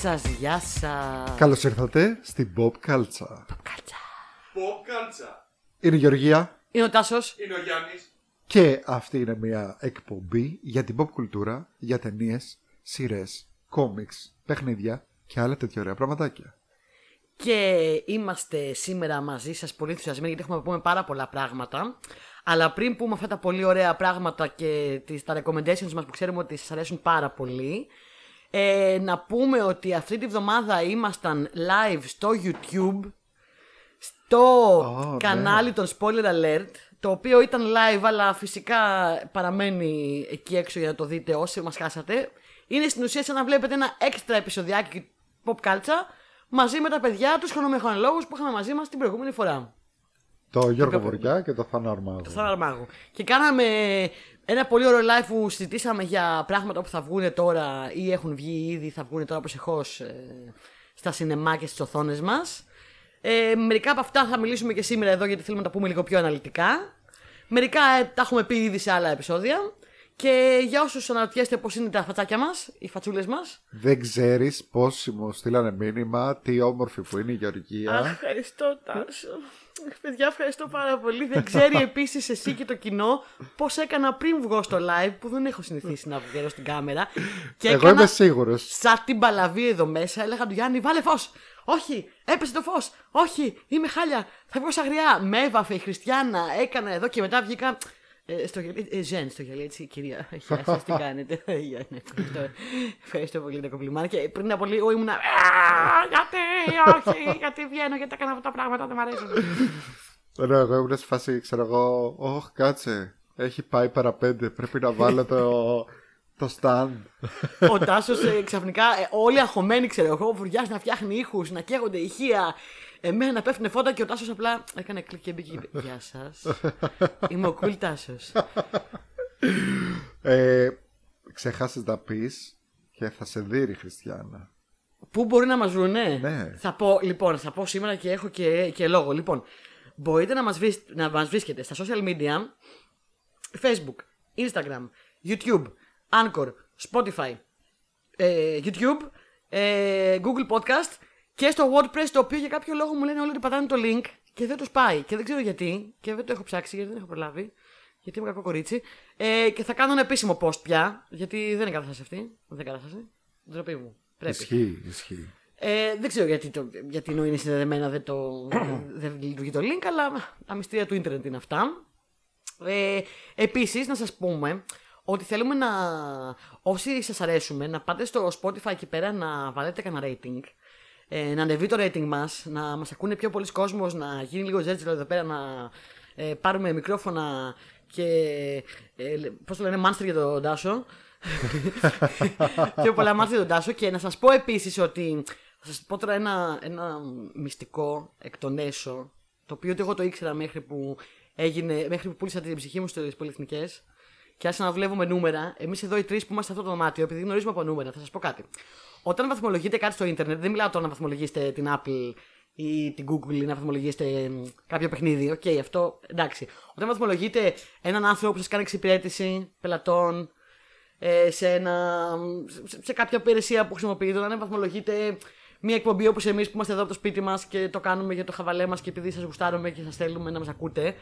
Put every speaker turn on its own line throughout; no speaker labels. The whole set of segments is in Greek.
σας, γεια σας.
Καλώς ήρθατε στην Pop Culture.
Pop Culture.
Είναι η Γεωργία
Είναι ο Τάσος.
Είναι ο Γιάννης.
και αυτή είναι μια εκπομπή για την pop κουλτούρα, για ταινίες, σειρές, κόμιξ, παιχνίδια και άλλα τέτοια ωραία πραγματάκια.
Και είμαστε σήμερα μαζί σας πολύ ενθουσιασμένοι γιατί έχουμε να πούμε πάρα πολλά πράγματα. Αλλά πριν πούμε αυτά τα πολύ ωραία πράγματα και τις, τα recommendations μας που ξέρουμε ότι σας αρέσουν πάρα πολύ, ε, να πούμε ότι αυτή τη βδομάδα ήμασταν live στο YouTube, στο
Ω, ναι.
κανάλι των Spoiler Alert, το οποίο ήταν live αλλά φυσικά παραμένει εκεί έξω για να το δείτε όσοι μας χάσατε. Είναι στην ουσία σαν να βλέπετε ένα έξτρα επεισοδιάκι pop culture μαζί με τα παιδιά τους χρονομηχανολόγους που είχαμε μαζί μας την προηγούμενη φορά.
Το Γιώργο Βοριά και το Θάνο Αρμάδο.
Το Θάνο Αρμάγου. Και κάναμε ένα πολύ ωραίο live που συζητήσαμε για πράγματα που θα βγουν τώρα ή έχουν βγει ήδη, θα βγουν τώρα προσεχώς στα σινεμά και στις οθόνες μας. Ε, μερικά από αυτά θα μιλήσουμε και σήμερα εδώ γιατί θέλουμε να τα πούμε λίγο πιο αναλυτικά. Μερικά ε, τα έχουμε πει ήδη σε άλλα επεισόδια. Και για όσους αναρωτιέστε πώς είναι τα φατσάκια μας, οι φατσούλες μας.
Δεν ξέρεις πόσοι μου στείλανε μήνυμα, τι όμορφη που είναι η Γεωργία.
Αχ, ευχαριστώ, Τάσο. Αχ, Παιδιά, ευχαριστώ πάρα πολύ. Δεν ξέρει επίσης εσύ και το κοινό πώς έκανα πριν βγω στο live που δεν έχω συνηθίσει να βγαίνω στην κάμερα. Και
Εγώ
έκανα
είμαι σίγουρος.
Σαν την παλαβή εδώ μέσα, έλεγα του Γιάννη, βάλε φως. Όχι, έπεσε το φως. Όχι, είμαι χάλια. Θα βγω σαν αγριά. Με έβαφε η Χριστιανά, έκανα εδώ και μετά βγήκα. Ε, στο γυαλί, ε, Ζεν, στο γυαλί, έτσι, κυρία. Γεια σας, τι κάνετε. Γεια, ναι, ευχαριστώ. ευχαριστώ πολύ για το κομπλιμάν. Και πριν από λίγο ήμουνα. «Α, Γιατί, όχι, γιατί βγαίνω, γιατί έκανα αυτά τα πράγματα, δεν μ' αρέσουν.
Ενώ εγώ ήμουν σε φάση, ξέρω εγώ, Ωχ, κάτσε. Έχει πάει παραπέντε. Πρέπει να βάλω το, το stand.
Ο Τάσος ξαφνικά, ε, όλοι αγχωμένοι, ξέρω εγώ, ο Βουριά να φτιάχνει ήχους, να καίγονται ηχεία. Εμένα να πέφτουν φώτα και ο Τάσος απλά έκανε κλικ και μπήκε. και είπε, Γεια σας. Είμαι ο cool Τάσος.
Ε, ξεχάσεις να πεις και θα σε δει η Χριστιανά.
Πού μπορεί να μας βρουνε.
Ναι.
Θα πω, λοιπόν, θα πω σήμερα και έχω και, και λόγο. Λοιπόν, μπορείτε να μας, βρεις- να μας βρίσκετε στα social media, Facebook, Instagram, YouTube, Anchor, Spotify, ε, YouTube, ε, Google Podcast και στο WordPress το οποίο για κάποιο λόγο μου λένε όλοι ότι πατάνε το link και δεν τους πάει. Και δεν ξέρω γιατί και δεν το έχω ψάξει γιατί δεν έχω προλάβει γιατί είμαι κακό κορίτσι. Ε, και θα κάνω ένα επίσημο post πια γιατί δεν είναι κατάσταση αυτή δεν είναι κατάσταση. Ντροπή μου. Πρέπει.
Ισχύει, ισχύει.
ε, δεν ξέρω γιατί, το, γιατί ενώ είναι συνδεδεμένα δεν, το, δεν λειτουργεί το link, αλλά τα μυστήρια του ίντερνετ είναι αυτά. Ε, επίσης, να σας πούμε ότι θέλουμε να, όσοι σας αρέσουμε, να πάτε στο Spotify εκεί πέρα να βάλετε κανένα rating. Ε, να ανεβεί το rating μας, να μας ακούνε πιο πολλοί κόσμος, να γίνει λίγο ζέτζιλο εδώ πέρα, να ε, πάρουμε μικρόφωνα και, ε, πώς το λένε, monster για τον Τάσο. πιο πολλά μάτια για τον Τάσο και να σας πω επίσης ότι θα σας πω τώρα ένα, ένα μυστικό εκ των έσω το οποίο ούτε εγώ το ήξερα μέχρι που έγινε, μέχρι που πούλησα την ψυχή μου στις πολυεθνικές και άρχισα να βλέπουμε νούμερα. Εμείς εδώ οι τρεις που είμαστε σε αυτό το δωμάτιο, επειδή γνωρίζουμε από νούμερα, θα σας πω κάτι. Όταν βαθμολογείτε κάτι στο Ιντερνετ, δεν μιλάω τώρα να βαθμολογήσετε την Apple ή την Google ή να βαθμολογήσετε μ, κάποιο παιχνίδι. Οκ, αυτό εντάξει. Όταν βαθμολογείτε έναν άνθρωπο που σας κάνει εξυπηρέτηση πελατών, ε, σε, ένα, σε, σε κάποια υπηρεσία που χρησιμοποιείτε, όταν βαθμολογείτε μια εκπομπή όπως εμείς που είμαστε εδώ από το σπίτι μας και το κάνουμε για το χαβαλέ μας και επειδή σας γουστάρουμε και σας θέλουμε να μας ακούτε,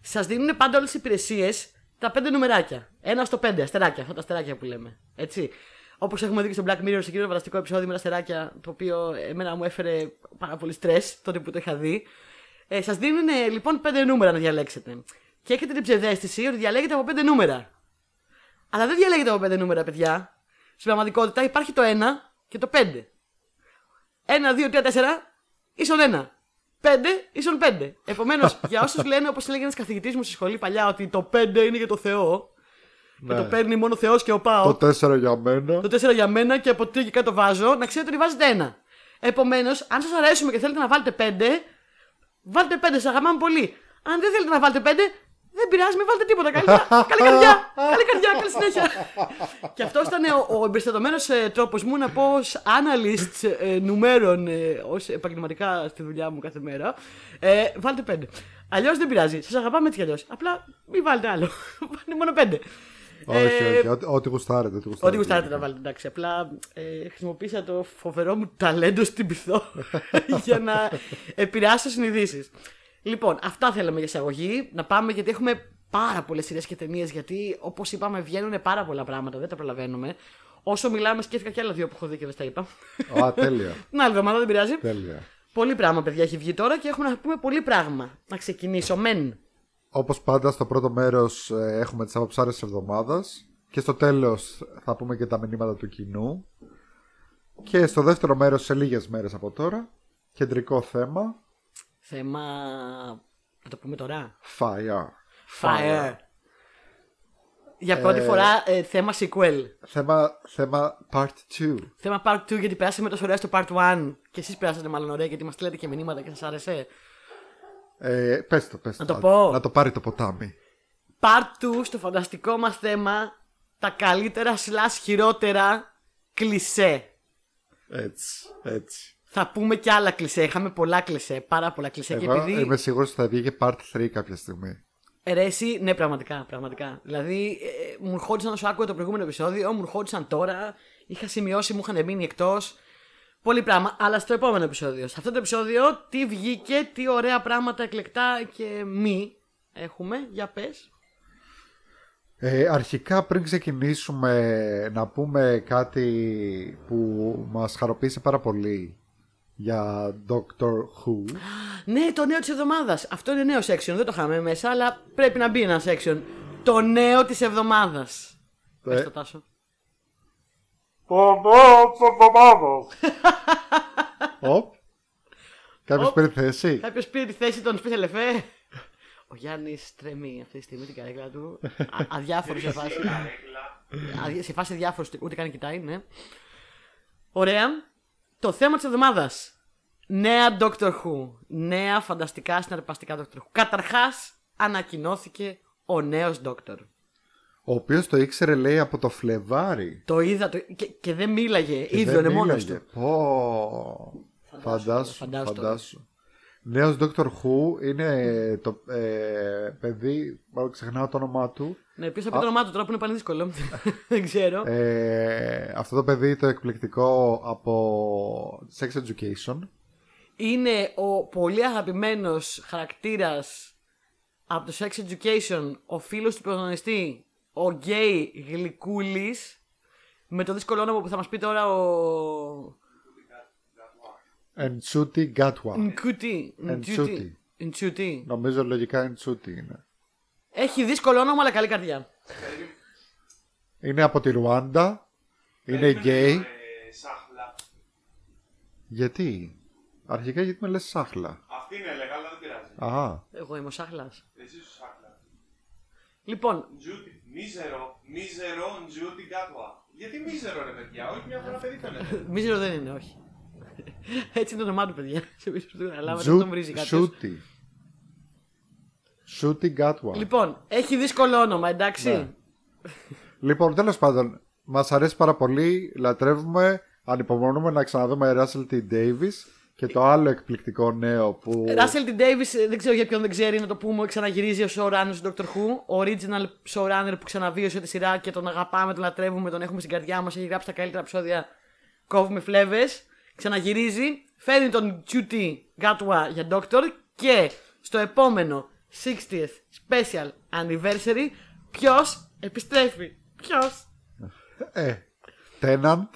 σας δίνουν πάντα όλες τις υπηρεσίες τα πέντε νουμεράκια. Ένα στο πέντε, αστεράκια, αυτά τα αστεράκια που λέμε. Έτσι. Όπως έχουμε δει και στο Black Mirror, σε εκείνο το φανταστικό επεισόδιο με τα αστεράκια, το οποίο εμένα μου έφερε πάρα πολύ στρε τότε που το είχα δει. Ε, Σας δίνουν ε, λοιπόν πέντε νούμερα να διαλέξετε. Και έχετε την ψευδέστηση ότι διαλέγετε από πέντε νούμερα. Αλλά δεν διαλέγετε από πέντε νούμερα, παιδιά. Στην πραγματικότητα υπάρχει το 1 και το 5. 1, 2, 3, 4 ίσον 1. 5 ίσον 5. Επομένως, για όσους λένε, όπως έλεγε ένας καθηγητής μου στη σχολή παλιά, ότι το 5 είναι για το Θεό. Και το παίρνει μόνο ο Θεός και ο Πάος.
Το 4 για μένα.
Το 4 για μένα και από 3 και κάτω βάζω, να ξέρετε ότι βάζετε 1. Επομένως, αν σας αρέσουμε και θέλετε να βάλετε 5, βάλτε 5, σας αγαπάμε πολύ. Αν δεν θέλετε να βάλετε 5, δεν πειράζει, μην βάλετε τίποτα. Καλή, καλή καρδιά! Καλή καρδιά, καλή συνέχεια. και αυτός ήταν ο, ο εμπεριστατωμένος ε, τρόπος μου να πω ως analyst ε, νούμερων, ε, ως επαγγελματικά στη δουλειά μου κάθε μέρα. Ε, βάλτε 5. Αλλιώς δεν πειράζει. Σας αγαπάμε έτσι κι αλλιώς. Απλά μην βάλετε άλλο. Βάλτε μόνο 5.
Όχι,
Ε,
όχι. Ό,τι- Ό,τι γουστάρετε. Ό,τι
Ό,τι γουστάρετε
γουστάρετε.
να βάλετε, εντάξει. Απλά ε, χρησιμοποίησα το φοβερό μου ταλέντο στην πυθό για να επηρεάσω συνειδήσεις. Λοιπόν, αυτά θέλαμε για εισαγωγή. Να πάμε γιατί έχουμε πάρα πολλές σειρές και ταινίες. Γιατί όπως είπαμε, βγαίνουν πάρα πολλά πράγματα, δεν τα προλαβαίνουμε. Όσο μιλάμε, σκέφτηκα και άλλα δύο που έχω δει και δεν στα είπα.
Α, τέλεια.
Την άλλη εβδομάδα δεν πειράζει.
τέλεια.
Πολύ πράγμα, παιδιά, έχει βγει τώρα και έχουμε να πούμε πολύ πράγμα. Να ξεκινήσω. Μεν.
Όπως πάντα στο πρώτο μέρος ε, έχουμε τις αποψάρες της εβδομάδας και στο τέλος θα πούμε και τα μηνύματα του κοινού και στο δεύτερο μέρος σε λίγες μέρες από τώρα κεντρικό θέμα
Θέμα. Να το πούμε τώρα.
Fire.
Fire. Για πρώτη φορά ε, θέμα sequel.
Θέμα, θέμα part 2.
Θέμα part 2 γιατί περάσαμε τόσο ωραία στο part 1 και εσείς περάσατε μάλλον ωραία γιατί μας στείλατε και μηνύματα και σας άρεσε.
Ε, πες το, πες
Να
το.
το πω.
Να το πάρει το ποτάμι.
Part 2 στο φανταστικό μας θέμα τα καλύτερα slash χειρότερα κλισέ.
Έτσι, έτσι.
Θα πούμε και άλλα κλισέ. Είχαμε πολλά κλισέ, πάρα πολλά κλισέ. Και
Εγώ
επειδή.
είμαι σίγουρος ότι θα βγει και part 3 κάποια στιγμή.
Ε, ρε, εσύ, ναι, πραγματικά. πραγματικά. Δηλαδή, ε, μου ερχόντουσαν όσο άκουγα το προηγούμενο επεισόδιο, μου ερχόντουσαν τώρα. Είχα σημειώσει, μου είχαν μείνει εκτός. Πολύ πράγμα. Αλλά στο επόμενο επεισόδιο. Σε αυτό το επεισόδιο, τι βγήκε, τι ωραία πράγματα εκλεκτά και μη έχουμε. Για πες.
Ε, αρχικά πριν ξεκινήσουμε να πούμε κάτι που μας χαροποίησε πάρα πολύ για Doctor Who.
Ναι, το νέο της εβδομάδας. Αυτό είναι νέος section. Δεν το είχαμε μέσα, αλλά πρέπει να μπει ένα section. Το νέο της εβδομάδας.
Ε,
Πες το τάσο.
Οπ. Κάποιος
Οπ.
πήρε θέση;
Κάποιος πήρε τη θέση των Special Effects. Ο Γιάννης τρέμει αυτή τη στιγμή την καρέκλα του. Α, αδιάφορος σε φάση.
Καρέκλα.
Α, σε φάση διάφορο, ούτε καν κοιτάει, ναι. Ωραία. Το θέμα της εβδομάδας. Νέα Doctor Who. Νέα φανταστικά συναρπαστικά Doctor Who. Καταρχάς, ανακοινώθηκε ο νέος Doctor.
Ο οποίος το ήξερε λέει από το Φλεβάρι.
Το είδα το... Και, και δεν μίλαγε.
Και
ίδιο
δεν
είναι μόνος
μίλαγε.
του.
Πω. Φαντάσου,
φαντάσου το.
φαντάσου. Νέος Doctor Who είναι το ε, παιδί, μάλλον ξεχνάω το όνομά του.
Ναι, ποιο θα πει το όνομά του τώρα που είναι πάλι δύσκολο. δεν ξέρω.
Ε, αυτό το παιδί το εκπληκτικό από Sex Education.
είναι ο πολύ αγαπημένος χαρακτήρας από το Sex Education, ο φίλος του πρωταγωνιστή, ο γκέι γλυκούλης, με το δύσκολο όνομα που θα μας πει τώρα ο...
Εντσούτι Gatwa.
Νκούτι.
Ντσούτι.
Ντσούτι.
Νομίζω λογικά Εντσούτι είναι.
Έχει δύσκολο όνομα αλλά καλή καρδιά.
Είναι από τη Ρουάντα. Είναι γκέι.
Ε, Σάχλα.
Γιατί; Αρχικά γιατί με λες σάχλα;
Αυτή είναι έλεγα, αλλά δεν πειράζει.
Α,
Εγώ είμαι ο Σάχλας.
Εσύ σου Σάχλας.
Λοιπόν,
Τζούτι. Μίζερο. Μίζερο Τζούτι Γκάτουα. Γιατί μίζερο ρε παιδιά, όχι μια φορά παιδί φαίνεται.
μίζερο δεν είναι, όχι. Έτσι είναι το όνομά του, παιδιά. Σε περίπτωση που το καταλάβατε, δεν τον βρίζει κάποιος.
Σούτι. Σούτι Gatwa.
Λοιπόν, έχει δύσκολο όνομα, εντάξει.
Ναι. Λοιπόν, τέλος πάντων, μας αρέσει πάρα πολύ. Λατρεύουμε. Ανυπομονούμε να ξαναδούμε Russell T. Davis και το άλλο εκπληκτικό νέο που.
Ράσελ T. Davis, δεν ξέρω για ποιον δεν ξέρει να το πούμε, ξαναγυρίζει ο showrunner του Doctor Who. Original showrunner που ξαναβίωσε τη σειρά και τον αγαπάμε, τον λατρεύουμε, τον έχουμε στην καρδιά μας. Έχει γράψει τα καλύτερα επεισόδια. Κόβουμε φλέβες. Ξαναγυρίζει. Φέρνει τον Duty Gatwa για Doctor και στο επόμενο 60th Special Anniversary ποιος επιστρέφει. Ποιος;
Ε, Tenant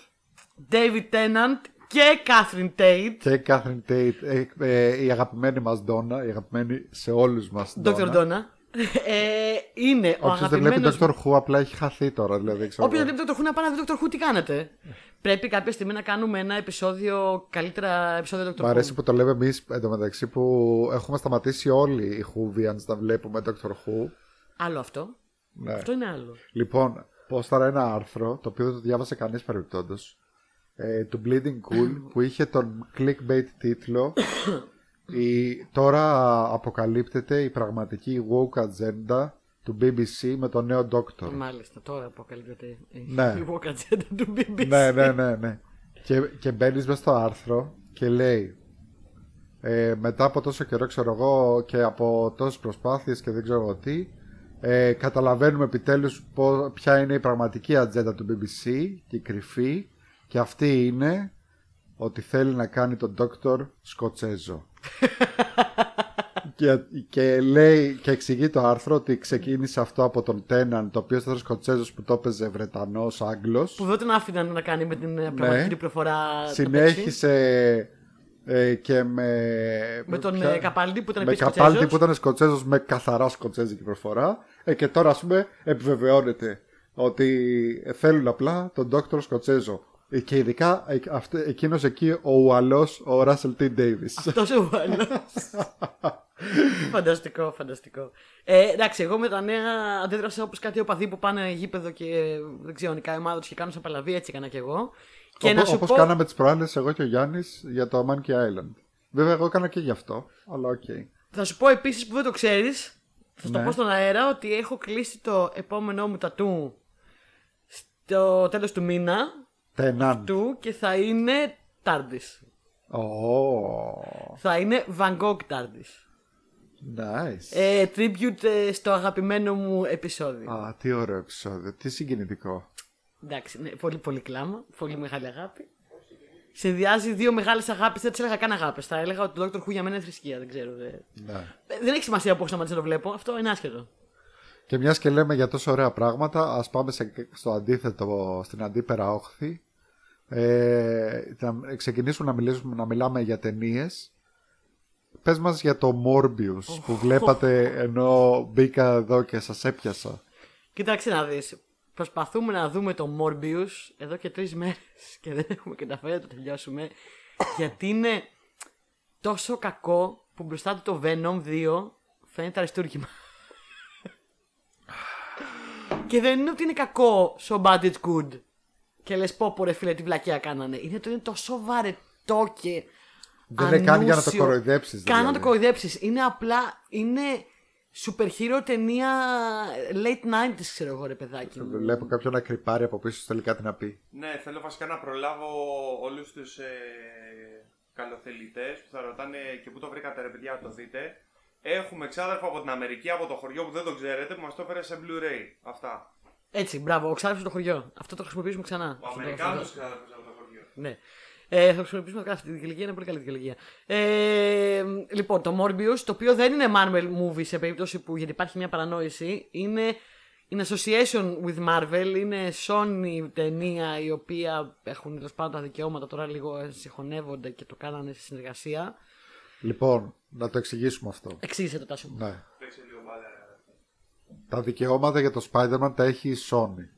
David Tennant και Catherine Tate.
και Catherine Tate. Ε, ε, η αγαπημένη μας Ντόνα. Η αγαπημένη σε όλους μας
Dr. Donna. Ε, είναι ο
Όποιος δεν βλέπει
αγαπημένος
Doctor Who απλά έχει χαθεί τώρα. Δηλαδή, δεν ξέρω
Όποιος
εγώ.
δεν βλέπει Dr. Who να πάει να δει Dr. Who, τι κάνετε; Πρέπει κάποια στιγμή να κάνουμε ένα επεισόδιο, καλύτερα επεισόδιο Dr.
Μ'
Who.
αρέσει που το λέμε εμείς εντωμεταξύ που έχουμε σταματήσει όλοι οι Whovians να βλέπουμε Doctor Who.
Άλλο αυτό.
Ναι.
Αυτό είναι άλλο.
Λοιπόν, πόσταρα ένα άρθρο, το οποίο δεν το διάβασε κανείς παρεμπιπτόντως, ε, του Bleeding Cool, που είχε τον clickbait τίτλο η, «Τώρα αποκαλύπτεται η πραγματική woke agenda του BBC με τον νέο Doctor».
Μάλιστα, τώρα αποκαλύπτεται η
Ναι.
η woke agenda του BBC.
ναι, ναι, ναι, ναι. Και, και μπαίνεις μέσα στο άρθρο και λέει ε, μετά από τόσο καιρό ξέρω εγώ και από τόσες προσπάθειες και δεν ξέρω εγώ τι Ε, καταλαβαίνουμε επιτέλους πο- ποια είναι η πραγματική ατζέντα του BBC και η κρυφή και αυτή είναι ότι θέλει να κάνει τον Dr. Σκοτσέζο. και, και λέει και εξηγεί το άρθρο ότι ξεκίνησε αυτό από τον Τέναν, το οποίο ήταν Σκοτσέζος που το έπαιζε Βρετανός Άγγλος.
Που δεν τον άφηναν να κάνει με την ε, πραγματική του προφορά. το παίξει.
Ναι. Συνέχισε ε, και με.
Με τον
ποια-
ε, Καπάλντι που ήταν
με
επίσης
Καπάλτη που ήταν Σκοτσέζος με καθαρά σκοτσέζικη προφορά. Ε, και τώρα, ας πούμε, επιβεβαιώνεται ότι θέλουν απλά τον Δόκτωρο Σκοτσέζο. Ε, Και ειδικά ε, αυτ- εκείνος εκεί ο Ουαλός, ο Ράσελ Τ. Ντέιβις.
Αυτός ο άλλο. φανταστικό, φανταστικό. Ε, εντάξει, εγώ με τα νέα αντέδρασα όπως κάτι οπαδοί που πάνε γήπεδο και δεν ξέρω, νικάει η ομάδα του και κάνουν σε παλαβή, έτσι έκανα κι εγώ. Και να
Όπως
σου πω.
κάναμε τις προάλλες εγώ και ο Γιάννης για το Monkey Island. Βέβαια, εγώ έκανα και γι' αυτό, αλλά οκ.
Θα σου πω επίσης που δεν το ξέρεις, θα το
Ναι.
πω στον αέρα, ότι έχω κλείσει το επόμενό μου τατού στο τέλος του μήνα
Tennant.
του και θα είναι Tardis.
Ω,
Θα είναι Van Gogh Tardis.
nice.
Ε, tribute ε, στο αγαπημένο μου επεισόδιο.
Α, τι ωραίο επεισόδιο. Τι συγκινητικό.
Εντάξει, ναι, πολύ, πολύ κλάμα. Πολύ μεγάλη αγάπη. Συνδυάζει δύο μεγάλες αγάπη. Δεν τις έλεγα καν αγάπη. Θα έλεγα ότι το Dr. Who για μένα είναι θρησκεία. Δεν ξέρω. Δεν,
Ναι.
δεν έχει σημασία που έχω σταματήσει να το βλέπω. Αυτό είναι άσχετο.
Και μιας και λέμε για τόσο ωραία πράγματα, ας πάμε σε, στο αντίθετο, στην αντίπερα όχθη. Ε, να ξεκινήσουμε να, μιλήσουμε, να μιλάμε για ταινίες. Πες μας για το Morbius που βλέπατε ενώ μπήκα εδώ και σας έπιασα.
Κοίταξε να δεις. Προσπαθούμε να δούμε το Morbius εδώ και τρεις μέρες και δεν έχουμε καταφέρει να το τελειώσουμε. γιατί είναι τόσο κακό που μπροστά του το Venom 2 φαίνεται αριστούργημα. και δεν είναι ότι είναι κακό so bad it's good. Και λες πω πω ρε φίλε τι βλακιά κάνανε. Είναι το είναι τόσο βαρετό και
Δεν είναι καν για να το
ανούσιο.
κοροϊδέψεις,
Καν να
δηλαδή.
το κοροϊδέψεις. Είναι απλά. Είναι super hero ταινία late 90s, ξέρω εγώ, ρε παιδάκι. μου.
Βλέπω κάποιον να κρυπάρει από πίσω, θέλει κάτι να πει.
Ναι, θέλω βασικά να προλάβω όλους τους ε, καλοθελητές που θα ρωτάνε και πού το βρήκατε ρε παιδιά, το δείτε. Έχουμε ξάδερφο από την Αμερική, από το χωριό που δεν το ξέρετε, που μας το έφερε σε Blu-ray. Αυτά.
Έτσι, μπράβο, ο ξάδερφο στο χωριό. Αυτό το χρησιμοποιήσουμε ξανά.
Ο
Αυτό το-
Αμερικάνος
αυτό το-
ξάδερφος από το χωριό.
Ναι. Ε, θα χρησιμοποιήσουμε καλά αυτή τη δικαιολογία, είναι πολύ καλή δικαιολογία. Ε, λοιπόν, το Morbius, το οποίο δεν είναι Marvel movie σε περίπτωση που γιατί υπάρχει μια παρανόηση, είναι in association with Marvel, είναι Sony ταινία η οποία έχουν τέλος πάντων τα δικαιώματα τώρα λίγο συγχωνεύονται και το κάνανε σε συνεργασία.
Λοιπόν, να το εξηγήσουμε αυτό.
Εξήγησε το τάσο μου.
Ναι.
Παίξε λίγο μπάλα.
Τα δικαιώματα για το Spider-Man τα έχει η Sony.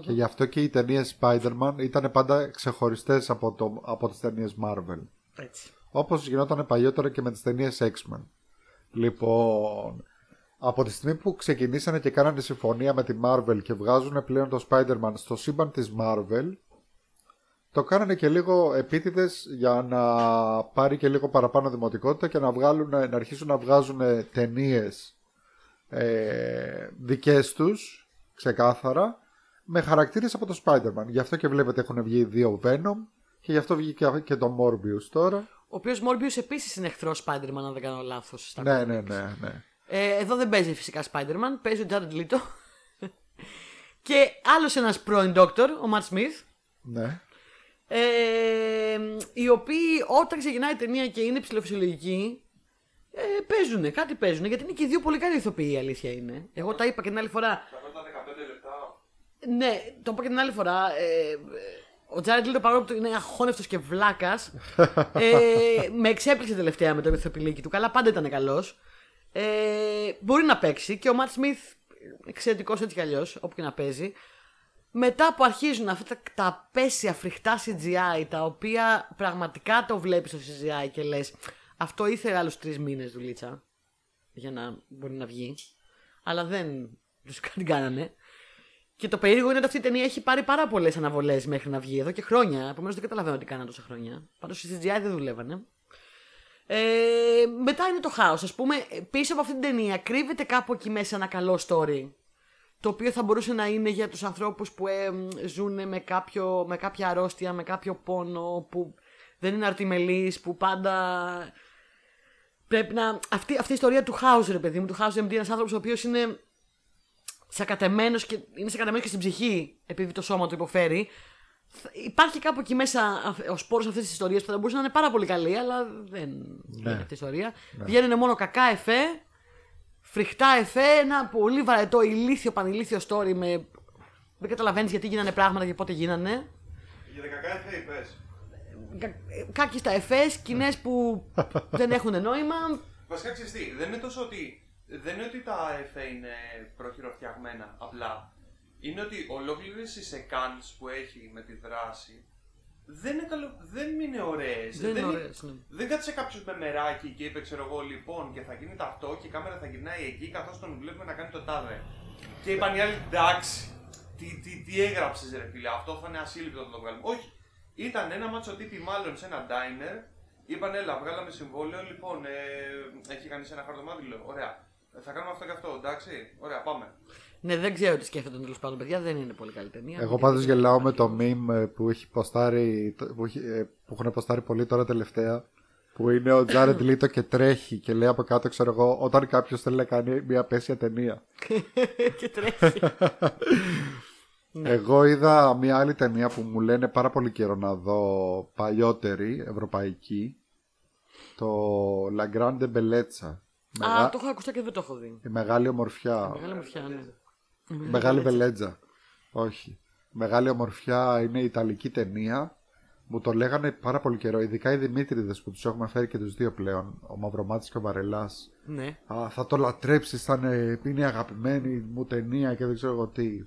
Και γι' αυτό και οι ταινίες Spider-Man ήταν πάντα ξεχωριστές από, το, από τις ταινίες Marvel.
Έτσι.
Όπως γινόταν παλιότερα και με τις ταινίες X-Men. Λοιπόν, από τη στιγμή που ξεκινήσανε και κάνανε συμφωνία με τη Marvel και βγάζουν πλέον το Spider-Man στο σύμπαν της Marvel, το κάνανε και λίγο επίτηδες για να πάρει και λίγο παραπάνω δημοτικότητα και να, βγάλουν, να αρχίσουν να βγάζουν ταινίες ε, δικές τους, ξεκάθαρα, με χαρακτήρες από το Spider-Man. Γι' αυτό και βλέπετε έχουν βγει δύο Venom και γι' αυτό βγήκε και το Morbius τώρα.
Ο οποίος Morbius επίσης είναι εχθρός Spider-Man, αν δεν κάνω λάθος.
Ναι, ναι, ναι, ναι.
Ε, εδώ δεν παίζει φυσικά Spider-Man, παίζει ο Jared Leto. και άλλος ένας πρώην Doctor, ο Matt Smith.
ναι.
Ε, οι οποίοι όταν ξεκινάει η ταινία και είναι ψηλοφυσιολογικοί, ε, παίζουν, κάτι παίζουν. Γιατί είναι και οι δύο πολύ καλοί ηθοποιοί, η αλήθεια είναι. Εγώ τα είπα και την άλλη φορά.
Τα πρώτα 15 λεπτά.
Ναι, το είπα και την άλλη φορά. Ε, ο Τζάρετ Λίτο παρόλο που είναι αχώνευτος και βλάκας, ε, με εξέπληξε τελευταία με το ηθοποιηλίκι του. Καλά, πάντα ήταν καλός. Ε, μπορεί να παίξει και ο Ματ Σμιθ εξαιρετικός έτσι κι αλλιώς, όπου και να παίζει. Μετά που αρχίζουν αυτά τα, τα απέσια φρικτά CGI, τα οποία πραγματικά το βλέπεις στο CGI και λες, αυτό ήθελε άλλους τρεις μήνες δουλίτσα για να μπορεί να βγει. Αλλά δεν τους την κάνανε. Και το περίεργο είναι ότι αυτή η ταινία έχει πάρει πάρα πολλές αναβολές μέχρι να βγει εδώ και χρόνια. Επομένως δεν καταλαβαίνω τι κάνανε τόσα χρόνια. Πάντως οι CGI δεν δουλεύανε. Ε, μετά είναι το χάος. Α πούμε, πίσω από αυτή την ταινία κρύβεται κάπου εκεί μέσα ένα καλό story. Το οποίο θα μπορούσε να είναι για τους ανθρώπους που ε, ζουν με, κάποιο, με κάποια αρρώστια, με κάποιο πόνο, που δεν είναι αρτιμελείς, που πάντα πρέπει να... Αυτή, αυτή η ιστορία του House, ρε παιδί μου, του House MD, ένας άνθρωπος ο οποίος είναι σακατεμένος και είναι σακατεμένος και στην ψυχή επειδή το σώμα του υποφέρει. Θα- Υπάρχει κάπου εκεί μέσα αυ- ο σπόρος αυτής της ιστορίας που θα μπορούσε να είναι πάρα πολύ καλή, αλλά δεν είναι αυτή η ιστορία. Βγαίνουν μόνο κακά εφέ, φρικτά εφέ, ένα πολύ βαρετό ηλίθιο πανηλίθιο story με. Δεν καταλαβαίνεις γιατί γίνανε πράγματα και πότε γίνανε.
Για τα κακά εφέ είπες.
Κάκιστα εφέ, σκηνέ που δεν έχουν νόημα.
Βασικά ξέρεις τι, δεν είναι τόσο ότι. Δεν είναι ότι τα εφέ είναι προχειροφτιαγμένα απλά. Είναι ότι ολόκληρες οι σεκάνς που έχει με τη δράση δεν είναι, καλό, δεν είναι ωραίες.
Δεν είναι ωραίες, ναι.
Δεν κάτσε κάποιος με μεράκι και είπε, ξέρω εγώ, λοιπόν, και θα γίνεται αυτό και η κάμερα θα γυρνάει εκεί καθώς τον βλέπουμε να κάνει το τάδε. Και είπαν οι άλλοι, εντάξει, τι, τι, τι έγραψες, ρε φίλε, αυτό θα είναι ασύλληπτο να το βγάλουμε. Όχι. Ήταν ένα μάτσο τύπη μάλλον σε ένα diner. Είπαν, έλα, βγάλαμε συμβόλαιο. Λοιπόν, ε, έχει κάνει ένα χαρτομάτιλο. Ωραία. Ε, Θα κάνουμε αυτό και αυτό, εντάξει. Ωραία, πάμε.
Ναι, δεν ξέρω τι σκέφτονται τέλος πάντων, παιδιά. Δεν είναι πολύ καλή ταινία.
Εγώ πάντως γελάω με το meme ε, που, έχει ποστάρει, που, έχει, ε, που έχουν ποστάρει πολύ τώρα τελευταία. Που είναι ο Τζάρεντ Λίτο και τρέχει και λέει από κάτω, ξέρω εγώ, όταν κάποιος θέλει να κάνει μια απέσια ταινία.
και τρέχει. Ναι.
Εγώ είδα μια άλλη ταινία που μου λένε πάρα πολύ καιρό να δω παλιότερη, ευρωπαϊκή. Το La Grande Bellezza.
Α, το έχω ακουστά και δεν το έχω δει.
Η μεγάλη ομορφιά.
Μεγάλη μου ναι.
Η Μεγάλη Βελέτζα. Όχι. Η Μεγάλη Ομορφιά είναι η Ιταλική ταινία. Μου το λέγανε πάρα πολύ καιρό. Ειδικά οι Δημήτριδες που τους έχουμε φέρει και τους δύο πλέον. Ο Μαυρομάτης και ο Βαρελάς.
Ναι.
Α, θα το λατρέψεις, θα είναι, είναι η αγαπημένη μου ταινία και δεν ξέρω εγώ τι.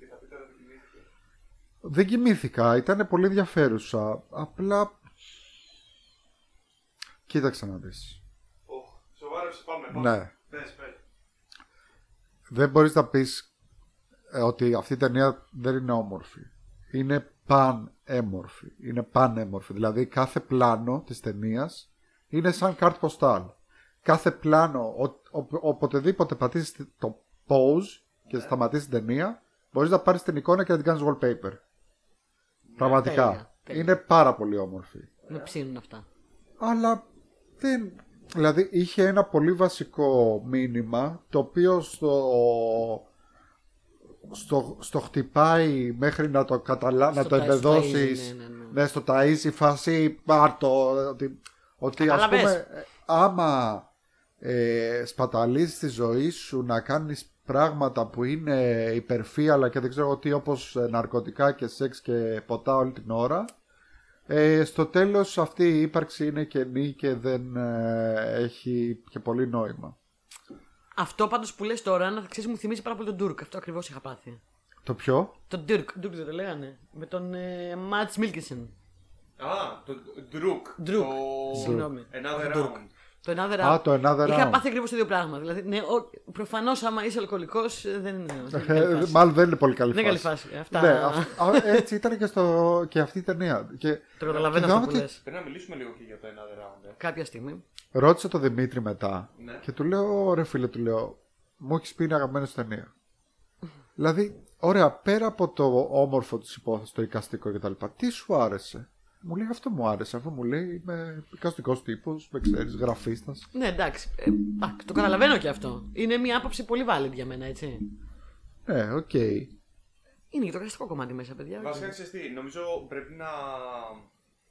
Δεν κοιμήθηκα, ήταν πολύ ενδιαφέρουσα. Απλά. Κοίταξε να δεις.
Οχ, σοβάρεψε, πάμε. πάμε.
Ναι.
Πες, πες.
Δεν μπορείς να πεις ε, ότι αυτή η ταινία δεν είναι όμορφη. Είναι πανέμορφη. Είναι πανέμορφη. Δηλαδή κάθε πλάνο της ταινίας είναι σαν κάρτ ποστάλ. Κάθε πλάνο, ο, ο, οποτεδήποτε πατήσεις το pause και σταματήσεις την ταινία, μπορείς να πάρεις την εικόνα και να την κάνεις wallpaper. Πραγματικά.
τέλεια, τέλεια.
Είναι πάρα πολύ όμορφη.
Με ψήνουν αυτά.
Αλλά δεν. Δηλαδή είχε ένα πολύ βασικό μήνυμα το οποίο στο, στο, στο χτυπάει μέχρι να το, καταλα... να
Στο
το
τα- στο
εμπεδώσεις
ταΐζει, ναι, ναι, ναι.
ναι, στο ταΐζει φάση πάρτο ότι, ότι ας
Καταλαβες.
πούμε ε, άμα ε, σπαταλίζεις τη ζωή σου να κάνεις πράγματα που είναι υπερφύαλα και δεν ξέρω τι όπως ε, ναρκωτικά και σεξ και ποτά όλη την ώρα ε, στο τέλος αυτή η ύπαρξη είναι κενή και δεν ε, έχει και πολύ νόημα.
Αυτό πάντως που λες τώρα, να ξέρεις, μου θυμίζει πάρα πολύ τον Ντούρκ. Αυτό ακριβώς είχα πάθει.
Το ποιο;
Τον Ντούρκ, Ντούρκ δεν το λέγανε. Με τον ε, Μάτς Μίλκισεν.
Α, το Ντρουκ.
Ντρουκ.
Το...
Συγγνώμη.
Another
Ντουρκ.
round.
Το Another
Α,
Round.
το Another
Είχα
Round.
πάθει ακριβώς το ίδιο πράγμα. Δηλαδή, ναι, προφανώς άμα είσαι αλκοολικός δεν είναι. δεν είναι καλή
Ε,
φάση.
μάλλον δεν είναι πολύ καλή
Δεν είναι
φάση.
καλή φάση. Αυτά.
Ναι, αυ- α, έτσι ήταν και, στο, και αυτή η ταινία. Και,
Το καταλαβαίνω
και
αυτό που
θυμάμαι
λες.
ότι
Πρέπει να μιλήσουμε λίγο και για το Another Round. ε.
Κάποια στιγμή.
Ρώτησα τον Δημήτρη μετά
Ναι.
και του λέω, ρε φίλε, του λέω, μου έχεις πει είναι αγαπημένη σου ταινία. δηλαδή, ωραία, πέρα από το όμορφο της υπόθεσης, το εικαστικό κτλ., τι σου άρεσε; Μου λέει αυτό μου άρεσε, αφού μου λέει είμαι εικαστικό τύπος, με ξέρεις, γραφίστας.
Ναι, εντάξει. Ε, α, το καταλαβαίνω και αυτό. Είναι μια άποψη πολύ valid για μένα, έτσι.
Ναι, οκ.
Είναι και το κρατικό κομμάτι μέσα, παιδιά.
Βασικά ξέρεις τι, νομίζω πρέπει να,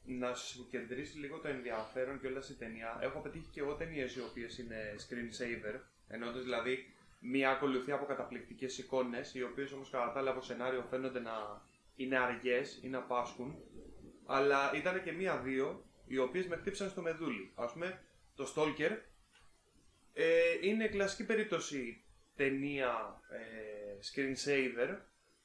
να σου κεντρήσει λίγο το ενδιαφέρον και όλας στην ταινία. Έχω πετύχει και εγώ ταινίες οι οποίες είναι screen saver. Εννοώντας δηλαδή μια ακολουθία από καταπληκτικές εικόνες, οι οποίες όμως κατά τα άλλα από σενάριο φαίνονται να είναι αργές ή να πάσχουν. Αλλά ήταν και μία-δύο οι οποίες με χτύπησαν στο μεδούλι. Α πούμε, το Stalker ε, είναι κλασική περίπτωση ταινία ε, screen saver,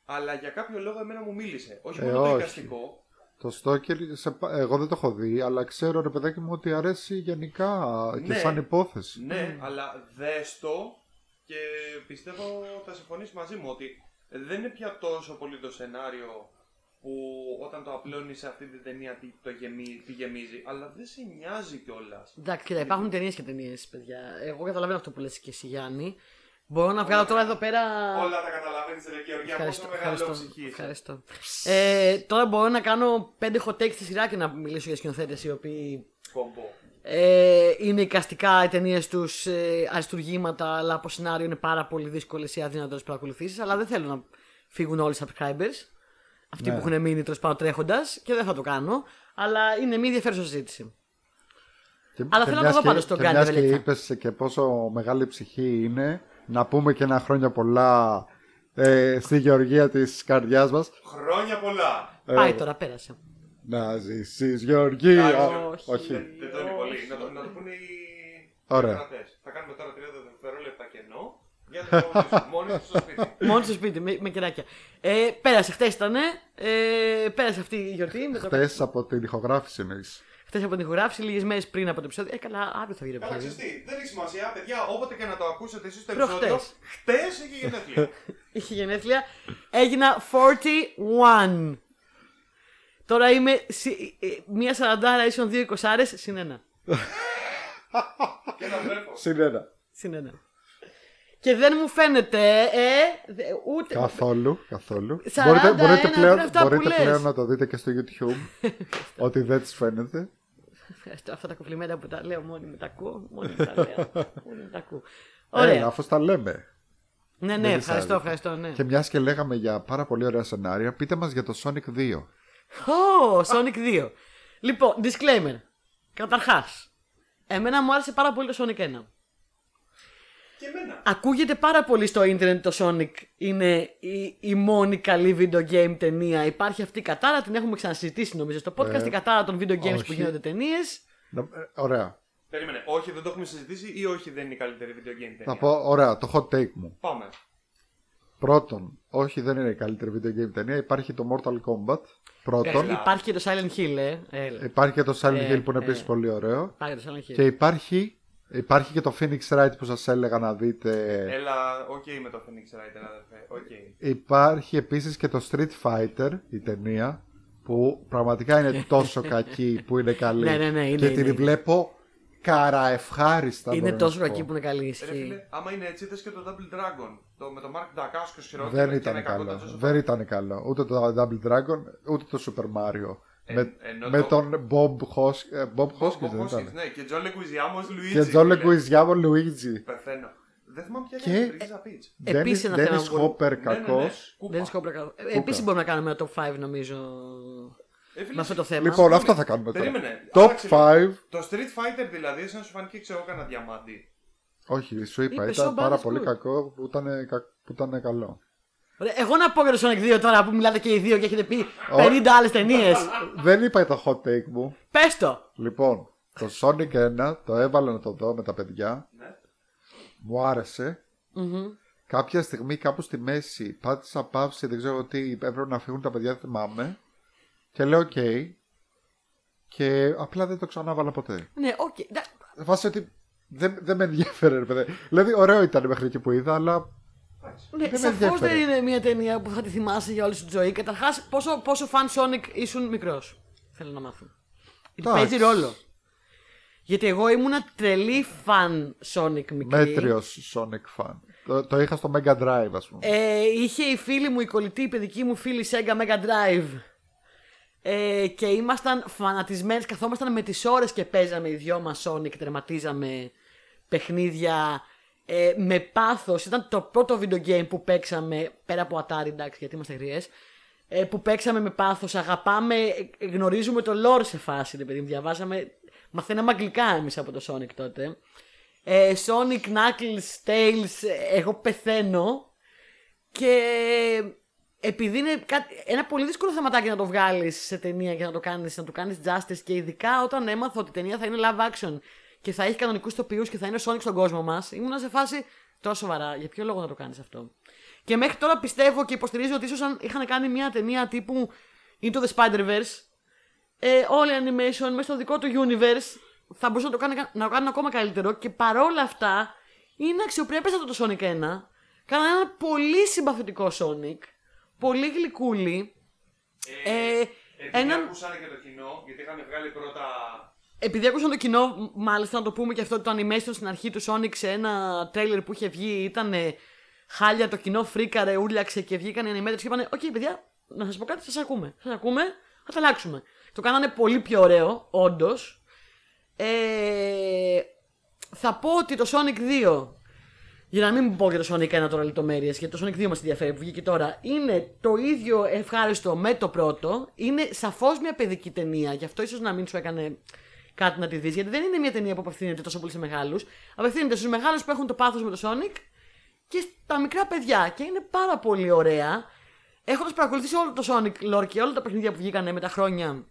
αλλά για κάποιο λόγο εμένα μου μίλησε. Όχι
Ε,
μόνο το
όχι.
εικαστικό.
Το Stalker, σε, πα- εγώ δεν το έχω δει, αλλά ξέρω ρε παιδάκι μου ότι αρέσει γενικά και
Ναι.
σαν υπόθεση.
Ναι, αλλά δες το και πιστεύω θα συμφωνήσεις μαζί μου ότι δεν είναι πια τόσο πολύ το σενάριο που όταν το απλώνεις σε αυτή την ταινία τι, το γεμί, τι γεμίζει, αλλά δεν σε νοιάζει κιόλας.
Εντάξει, κοίτα, υπάρχουν ταινίες και ταινίες, παιδιά. Εγώ καταλαβαίνω αυτό που λες και εσύ, Γιάννη. Μπορώ να βγάλω τώρα εδώ πέρα.
Όλα τα καταλαβαίνεις, Ρε Γεωργία,
Ευχαριστώ.
πόσο μεγάλο
ευχαριστώ,
ψυχή είσαι.
ευχαριστώ. Ε, τώρα μπορώ να κάνω πέντε hot takes στη σειρά και να μιλήσω για σκηνοθέτες οι οποίοι.
Κομπό.
Ε, είναι εικαστικά οι ταινίες τους ε, αριστουργήματα, αλλά από σενάριο είναι πάρα πολύ δύσκολες ή αδύνατο να παρακολουθήσεις. Αλλά δεν θέλω να φύγουν όλοι οι subscribers. Αυτοί
Ναι.
που έχουν μείνει τέλος πάντων τρέχοντας και δεν θα το κάνω. Αλλά είναι μια ενδιαφέρουσα συζήτηση.
Και,
Αλλά
και
θέλω να
μιας
το δω
και-
πάντως τον
και
Γκάνι
μιας και
Βελέτα.
είπες και πόσο μεγάλη ψυχή είναι, να πούμε και ένα χρόνια πολλά ε, στη γεωργία της καρδιάς μας.
Χρόνια πολλά.
Ε,
Πάει τώρα, πέρασε.
Να ζήσεις Γεωργία.
Εντάξει,
όχι.
Δεν δεν το είναι πολύ. Να το, να το πούνε οι
Ωραία.
ακροατές. Θα κάνουμε τώρα 30 δευτερόλεπτα κενό για να το ρωτήσω. Μόνοι τους στο σπίτι.
Μόνος στο σπίτι, με, με κεράκια. Ε, πέρασε, χτες ήταν. Ε, πέρασε αυτή η γιορτή. με το-
Χθες από την ηχογράφηση εννοείς.
Χθες από την ηχογράφηση, λίγες μέρες πριν από το επεισόδιο. Ε, καλά, αύριο θα βγει το
Καλά,
επεισόδιο.
ξέρεις τι, δεν έχει σημασία, παιδιά. Όποτε και να το ακούσετε εσείς το
Προχτές.
επεισόδιο, χτες έχει γενέθλια.
Είχε γενέθλια. Έγινα 41. Τώρα είμαι σι- ε, μία σαραντάρα ίσον δύο εικοσάρες συν ένα.
και να βλέπω.
Συν ένα.
Συν ένα. Και δεν μου φαίνεται, ε, δε- ούτε.
Καθόλου, καθόλου.
41
μπορείτε μπορείτε,
είναι
πλέον,
αυτά που
μπορείτε
λες.
πλέον να το δείτε και στο YouTube. ότι δεν της φαίνεται.
Ευχαριστώ αυτά τα κοφλιμέντα που τα λέω μόνοι με τα ακούω. Μόνοι με τα λέω. Μόνοι με τα ακούω. Ωραία.
Έλα, αφού τα λέμε.
ναι, ναι,
δεν
ευχαριστώ,
είναι
ευχαριστώ, ναι.
Και μιας και λέγαμε για πάρα πολύ ωραία σενάρια, πείτε μας για το Sonic 2.
Ω, Sonic 2. Λοιπόν, disclaimer. Καταρχάς, εμένα μου άρεσε πάρα πολύ το Sonic 1.
Και εμένα.
Ακούγεται πάρα πολύ στο ίντερνετ το Sonic είναι η, η μόνη καλή video game ταινία. Υπάρχει αυτή η κατάρα, την έχουμε ξανασυζητήσει νομίζω στο podcast.
Ε,
η κατάρα των video games που
όχι.
γίνονται ταινίες.
Να- ε, Ωραία.
Περίμενε, όχι, δεν το έχουμε συζητήσει ή όχι, δεν είναι η καλύτερη video game ταινία;
Θα πω, ωραία, το hot take μου.
Πάμε.
Πρώτον, όχι δεν είναι η καλύτερη video game ταινία. Υπάρχει το Mortal Kombat. Πρώτον.
Έλα.
Υπάρχει και το Silent Hill, ε. Έλα.
Υπάρχει και το Silent
Ε,
Hill που είναι
ε.
επίσης πολύ ωραίο.
Υπάρχει το Silent Hill.
Και υπάρχει, υπάρχει και το Phoenix Wright που σας έλεγα να δείτε.
Έλα, οκ με το Phoenix Wright, αδερφέ. Οκ.
Υπάρχει επίσης και το Street Fighter, η ταινία, που πραγματικά είναι τόσο κακή που είναι καλή.
Ναι, ναι, ναι, είναι,
και την
είναι.
βλέπω καραευχάριστα.
είναι
μπορώ να
τόσο
σου πω.
κακή που είναι καλή.
Ρε
Ισχύει.
φίλε, άμα είναι έτσι, είδες και το Double Dragon. Το, με το Mark Dacascos χειρότερο.
Δεν
και
ήταν
ένα κακό
καλό.
τόσο
Δεν ήταν καλό. Ούτε το Double Dragon, ούτε το Super Mario.
Ε,
με,
ενώ
με
το-
τον Bob, Hos- ε, Bob Hoskins
Bob
δεν
Hoskins,
ήταν.
Ναι, και John Leguizamo Luigi.
Και John
φίλε.
Leguizamo Luigi.
Πεθαίνω. Δεν θυμάμαι ποια
Και-
είναι η Τρίζα Πίτς.
Επίσης ένα θέμα
Dennis
που μπορούμε-
Hopper
Ναι, ναι, ναι.
κακός.
Κούπα.
Δεν είναι σκόπρα καλό. Επίσης μπορούμε να κάνουμε ένα top 5 νομίζω.
Ε, φίλε,
Με αυτό το θέμα.
Λοιπόν, αυτό θα κάνουμε τώρα.
Περίμενε.
Top
άλλαξε λίγο.
5.
Το Street Fighter δηλαδή, σαν σου φανήκε ξέρω κανένα διαμάντι.
Όχι, σου είπα,
Είπε,
ήταν
so
πάρα
bad is
πολύ
good.
κακό που ήταν, κα- που ήταν καλό.
Ωραία, εγώ να πω για το Sonic 2 τώρα που μιλάτε και οι δύο και έχετε πει 50 άλλες ταινίες.
Δεν είπα το hot take μου.
Πες το!
Λοιπόν, το Sonic 1 το έβαλα να το δω με τα παιδιά.
Ναι.
Μου άρεσε.
Μμμ.
Κάποια στιγμή κάπου στη μέση πάτησα παύση, δεν ξέρω τι, έπρεπε να φύγουν τα παιδιά, δεν θυμάμαι. Και λέω οκ. Και απλά δεν το ξανάβαλα ποτέ.
Ναι, οκ. Εντάξει.
Φάση ότι δεν, δεν με ενδιέφερε, ρε παιδί. Δηλαδή, ωραίο ήταν μέχρι εκεί που είδα, αλλά
Ναι,
με
σαφώς
ενδιέφερε.
δεν είναι μια ταινία που θα τη θυμάσαι για όλη σου τη ζωή. Καταρχάς, πόσο, πόσο φαν Sonic ήσουν μικρός. Θέλω να μάθω.
Εντάξει.
Παίζει ρόλο. Γιατί εγώ ήμουνα τρελή φαν Sonic μικρή.
μέτριος Sonic fan. Το, το είχα στο Mega Drive, ας πούμε.
Ε, είχε η φίλη μου, η κολλητή, η παιδική μου φίλη Sega Mega Drive. Ε, και ήμασταν φανατισμένοι, καθόμασταν με τις ώρες και παίζαμε οι δυο μας Sonic, τερματίζαμε παιχνίδια ε, με πάθος. Ήταν το πρώτο video game που παίξαμε, πέρα από Atari εντάξει γιατί είμαστε γριές, ε, που παίξαμε με πάθος, αγαπάμε, ε, γνωρίζουμε το lore σε φάση, ρε παιδί μου, διαβάζαμε, μαθαίναμε αγγλικά εμείς από το Sonic τότε. Ε, Sonic, Knuckles, Tails, ε, εγώ πεθαίνω και επειδή είναι κάτι, ένα πολύ δύσκολο θεματάκι να το βγάλεις σε ταινία και να το κάνεις να το κάνεις justice και ειδικά όταν έμαθα ότι η ταινία θα είναι live action και θα έχει κανονικούς τοπίους και θα είναι ο Sonic στον κόσμο μας, ήμουν σε φάση τόσο σοβαρά. Για ποιο λόγο να το κάνεις αυτό; Και μέχρι τώρα πιστεύω και υποστηρίζω ότι ίσως αν είχαν κάνει μια ταινία τύπου Into the Spider-Verse, ε, όλη η animation μέσα στο δικό του universe θα μπορούσε να το κάνει, να το κάνει ακόμα καλύτερο και παρόλα αυτά είναι αξιοπρέπεστατο το Sonic 1. Κάνανε ένα πολύ συμπαθητικό Sonic, πολύ γλυκούλη. Ε,
Επειδή
έναν-
ακούσανε και το κοινό, γιατί είχαν βγάλει πρώτα.
Επειδή άκουσαν το κοινό, μ- μάλιστα να το πούμε και αυτό ότι το animation στην αρχή του Sonic σε ένα τρέιλερ που είχε βγει ήταν χάλια, το κοινό φρίκαρε, ούρλιαξε και βγήκαν οι animators και είπαν: Οκ, παιδιά, να σας πω κάτι, σας ακούμε. Σας ακούμε, θα τα αλλάξουμε. Το κάνανε πολύ πιο ωραίο, όντως. Ε, θα πω ότι το Sonic 2, για να μην πω για το Sonic 1 τώρα λεπτομέρειες, γιατί το Sonic 2 μας ενδιαφέρει που βγήκε τώρα, είναι το ίδιο ευχάριστο με το πρώτο. Είναι σαφώς μια παιδική ταινία, γι' αυτό ίσως να μην σου έκανε κάτι να τη δεις, γιατί δεν είναι μια ταινία που απευθύνεται τόσο πολύ σε μεγάλους. Απευθύνεται στους μεγάλους που έχουν το πάθος με το Sonic και στα μικρά παιδιά. Και είναι πάρα πολύ ωραία. Έχοντα παρακολουθήσει όλο το Sonic lore και όλα τα παιχνίδια που βγήκαν με τα χρόνια,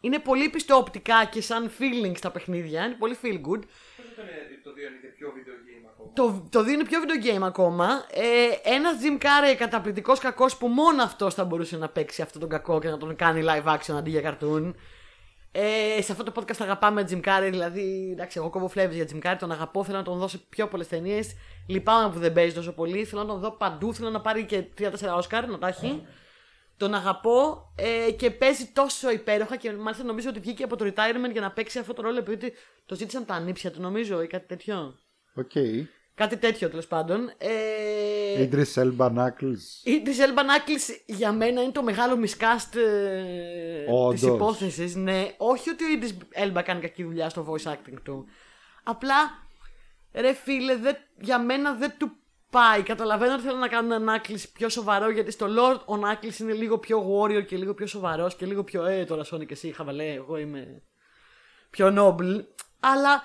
είναι πολύ πιστοοπτικά και σαν feeling στα παιχνίδια. Είναι πολύ feel good.
Πώς ήταν το 2 είναι και πιο video game ακόμα;
Το, το 2 είναι πιο video game ακόμα. Ε, Ένας Jim Carrey καταπληκτικός κακός που μόνο αυτός θα μπορούσε να παίξει αυτόν τον κακό και να τον κάνει live action αντί για cartoon. Ε, σε αυτό το podcast αγαπάμε Jim Carrey, δηλαδή εντάξει, εγώ κόβω φλέβε για Jim Carrey, τον αγαπώ, θέλω να τον δω σε πιο πολλές ταινίες. Λυπάμαι που δεν παίζει τόσο πολύ, θέλω να τον δω παντού, θέλω να πάρει και 3-4 Oscar, να τα έχει. Τον αγαπώ ε, και παίζει τόσο υπέροχα και μάλιστα νομίζω ότι βγήκε από το retirement για να παίξει αυτό το ρόλο επειδή το ζήτησαν τα ανήψια του, νομίζω, ή κάτι τέτοιο.
Οκ.
Κάτι τέτοιο τέλος πάντων. Ε,
Idris Elba Knuckles.
η Idris Elba Knuckles για μένα είναι το μεγάλο miscast ε,
Όντως.
της υπόθεσης. Ναι, όχι ότι ο Idris Elba κάνει κακή δουλειά στο voice acting του. Απλά, ρε φίλε, δεν- για μένα δεν του πάει. Καταλαβαίνω ότι θέλω να κάνουν ένα Knuckles πιο σοβαρό γιατί στο Lord ο Knuckles είναι λίγο πιο warrior και λίγο πιο σοβαρός και λίγο πιο ε τώρα Sonic εσύ χαβαλέ εγώ είμαι πιο noble. Αλλά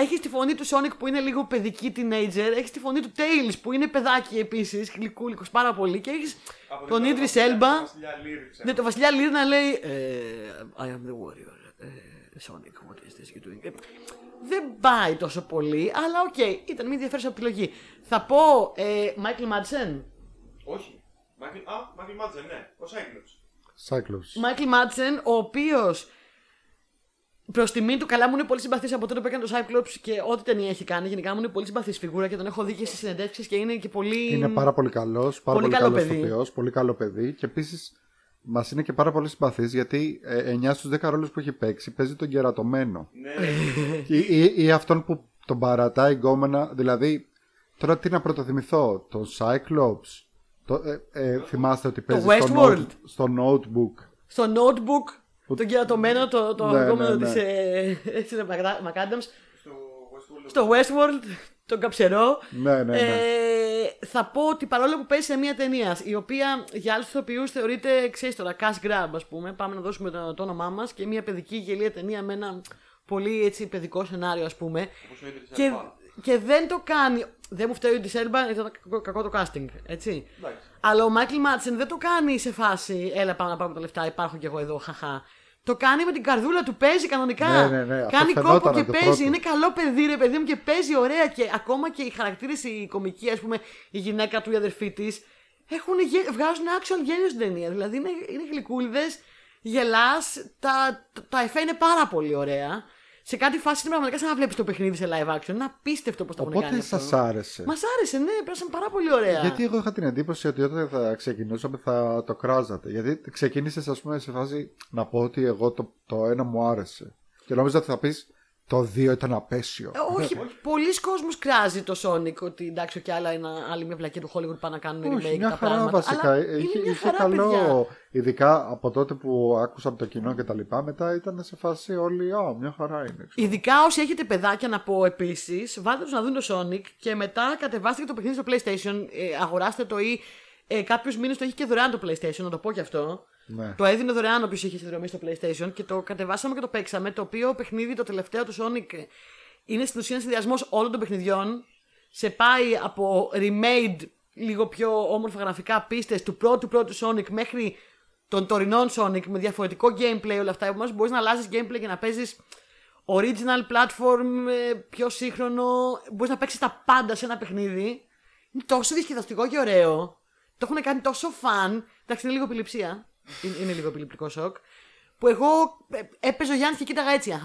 έχεις τη φωνή του Sonic που είναι λίγο παιδική teenager, έχεις τη φωνή του Tails που είναι παιδάκι επίσης, γλυκούλικος πάρα πολύ και έχεις
Από
τον
την
Idris
Βασιλιά-
Elba.
Βασιλιά Λύρη, ξέρω.
Ναι, το Βασιλιά Λύρ να λέει ε, I am the warrior. ε, Sonic, what is this you doing? Ε, δεν πάει τόσο πολύ, αλλά οκ, ήταν μια ενδιαφέρουσα επιλογή. Θα πω ε, Michael Madsen.
Όχι. Michael- Α, Michael Madsen, ναι. Ο Cyclops.
Cyclops.
Michael Madsen, ο οποίος προς τιμή του, καλά μου είναι πολύ συμπαθής από τότε που έκανε το Cyclops και ό,τι ταινία έχει κάνει. Γενικά μου είναι πολύ συμπαθής φιγούρα και τον έχω δει και στις συνεντεύξεις και είναι και πολύ.
Είναι πάρα πολύ καλός, πάρα
Πολύ
πολύ,
καλό
καλός
παιδί.
ηθοποιός, πολύ καλό παιδί και επίσης μας είναι και πάρα πολύ συμπαθής γιατί ε, 9 στους 10 ρόλους που έχει παίξει παίζει τον κερατωμένο.
Ναι,
ή, ή, ή αυτόν που τον παρατάει γκόμενα. Δηλαδή, τώρα τι να πρωτοθυμηθώ, το Cyclops. Το, ε, ε, θυμάστε ότι παίζει στο,
Westworld.
note- στο notebook.
Στο notebook, το κερατωμένο, το, το
Ναι,
αγαπημένο
ναι, ναι.
της ε, έτσι είναι, McAdams.
στο Westworld.
στο Westworld, τον καψερό.
Ναι, ναι, ναι.
Ε, θα πω ότι παρόλο που παίζει σε μια ταινία η οποία για άλλους ηθοποιούς θεωρείται, ξέρεις τώρα, cash grab, ας πούμε. Πάμε να δώσουμε το, το όνομά μας και μια παιδική γελία ταινία με ένα πολύ έτσι παιδικό σενάριο, ας πούμε.
Όπως ο Idris
Και,
Elba.
και δεν το κάνει. Δεν μου φταίει ο Ντισέλμπα, ήταν κακό, κακό το casting. Έτσι.
Εντάξει.
Αλλά ο Μάικλ Μάτσεν δεν το κάνει σε φάση Έλα, πάμε να πάρουμε τα λεφτά, υπάρχω κι εγώ εδώ, χαχά. Το κάνει με την καρδούλα του, παίζει κανονικά.
Ναι, ναι, ναι, αυτό
Κάνει
φαινόταν
κόπο και
από το
παίζει.
πρώτο.
Είναι καλό παιδί, ρε παιδί μου, και παίζει ωραία. Και ακόμα και οι χαρακτήρες, οι κομικοί, ας πούμε, η γυναίκα του, η αδερφή της, βγάζουν actual γέλιο στην ταινία. Δηλαδή είναι, είναι γλυκούλιδες, γελάς, τα, τα, τα εφέ είναι πάρα πολύ ωραία. Σε κάτι φάση είναι πραγματικά σαν να βλέπεις το παιχνίδι σε live action. Είναι απίστευτο πώς το έχουν κάνει.
Οπότε
αυτό.
σα άρεσε.
Μας άρεσε, ναι, πέρασαν πάρα πολύ ωραία.
Γιατί εγώ είχα την εντύπωση ότι όταν θα ξεκινούσαμε θα το κράζατε. Γιατί ξεκίνησες, ας πούμε, σε φάση να πω ότι εγώ το, το ένα μου άρεσε. Και νόμιζα ότι θα πεις το δύο ήταν απέσιο.
Ε, όχι, πολλοί κόσμος κράζει το Sonic ότι εντάξει και άλλα είναι άλλη μια βλακία του Hollywood πάνε να κάνουν remake
Όχι, μια
τα
χαρά
πράγματα.
βασικά.
Αλλά
Είχε,
είναι μια
είχε
χαρά,
καλό.
παιδιά.
Ειδικά από τότε που άκουσα από το κοινό και τα λοιπά, μετά ήταν σε φάση όλοι. Α, μια χαρά είναι. ξέρω.
Ειδικά όσοι έχετε παιδάκια να πω επίσης, βάλτε τους να δουν το Sonic και μετά κατεβάστε και το παιχνίδι στο PlayStation. Ε, αγοράστε το ή ε, κάποιου μήνες το έχει και δωρεάν το PlayStation, να το πω κι αυτό.
Ναι.
Το έδινε δωρεάν όποιος είχε συνδρομή στο PlayStation και το κατεβάσαμε και το παίξαμε. Το οποίο παιχνίδι, το τελευταίο του Sonic, ε, είναι στην ουσία συνδυασμός όλων των παιχνιδιών. Σε πάει από remade, λίγο πιο όμορφα γραφικά πίστες του πρώτου πρώτου Sonic μέχρι των τωρινών Sonic με διαφορετικό gameplay όλα αυτά. Επομένως μπορείς να αλλάζεις gameplay και να παίζεις original platform, ε, πιο σύγχρονο. Μπορείς να παίξεις τα πάντα σε ένα παιχνίδι. Είναι τόσο διασκεδαστικό και ωραίο. Το έχουν κάνει τόσο φαν. Εντάξει, είναι λίγο επιληψία. Είναι, είναι λίγο επιληπτικό σοκ. Που εγώ ε, έπαιζε ο Γιάννη και κοίταγα έτσι. Α,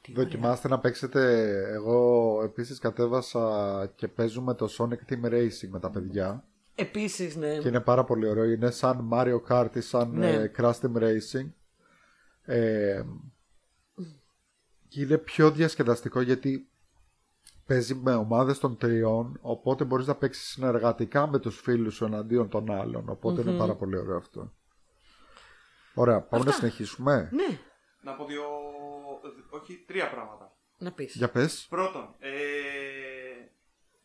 τι ωραία.
Δοκιμάστε να παίξετε. Εγώ επίσης κατέβασα και παίζουμε το Sonic Team Racing με τα παιδιά.
Επίσης, ναι.
Και είναι πάρα πολύ ωραίο. Είναι σαν Mario Kart ή σαν
Ναι.
ε, Crash Team Racing. Ε, και είναι πιο διασκεδαστικό γιατί παίζει με ομάδες των τριών οπότε μπορείς να παίξεις συνεργατικά με τους φίλους σου εναντίον των άλλων οπότε είναι πάρα πολύ ωραίο αυτό. Ωραία, πάμε να συνεχίσουμε.
Ναι.
Να πω δύο. Όχι όχι, τρία πράγματα.
Να πεις.
Για πες.
Πρώτον, ε,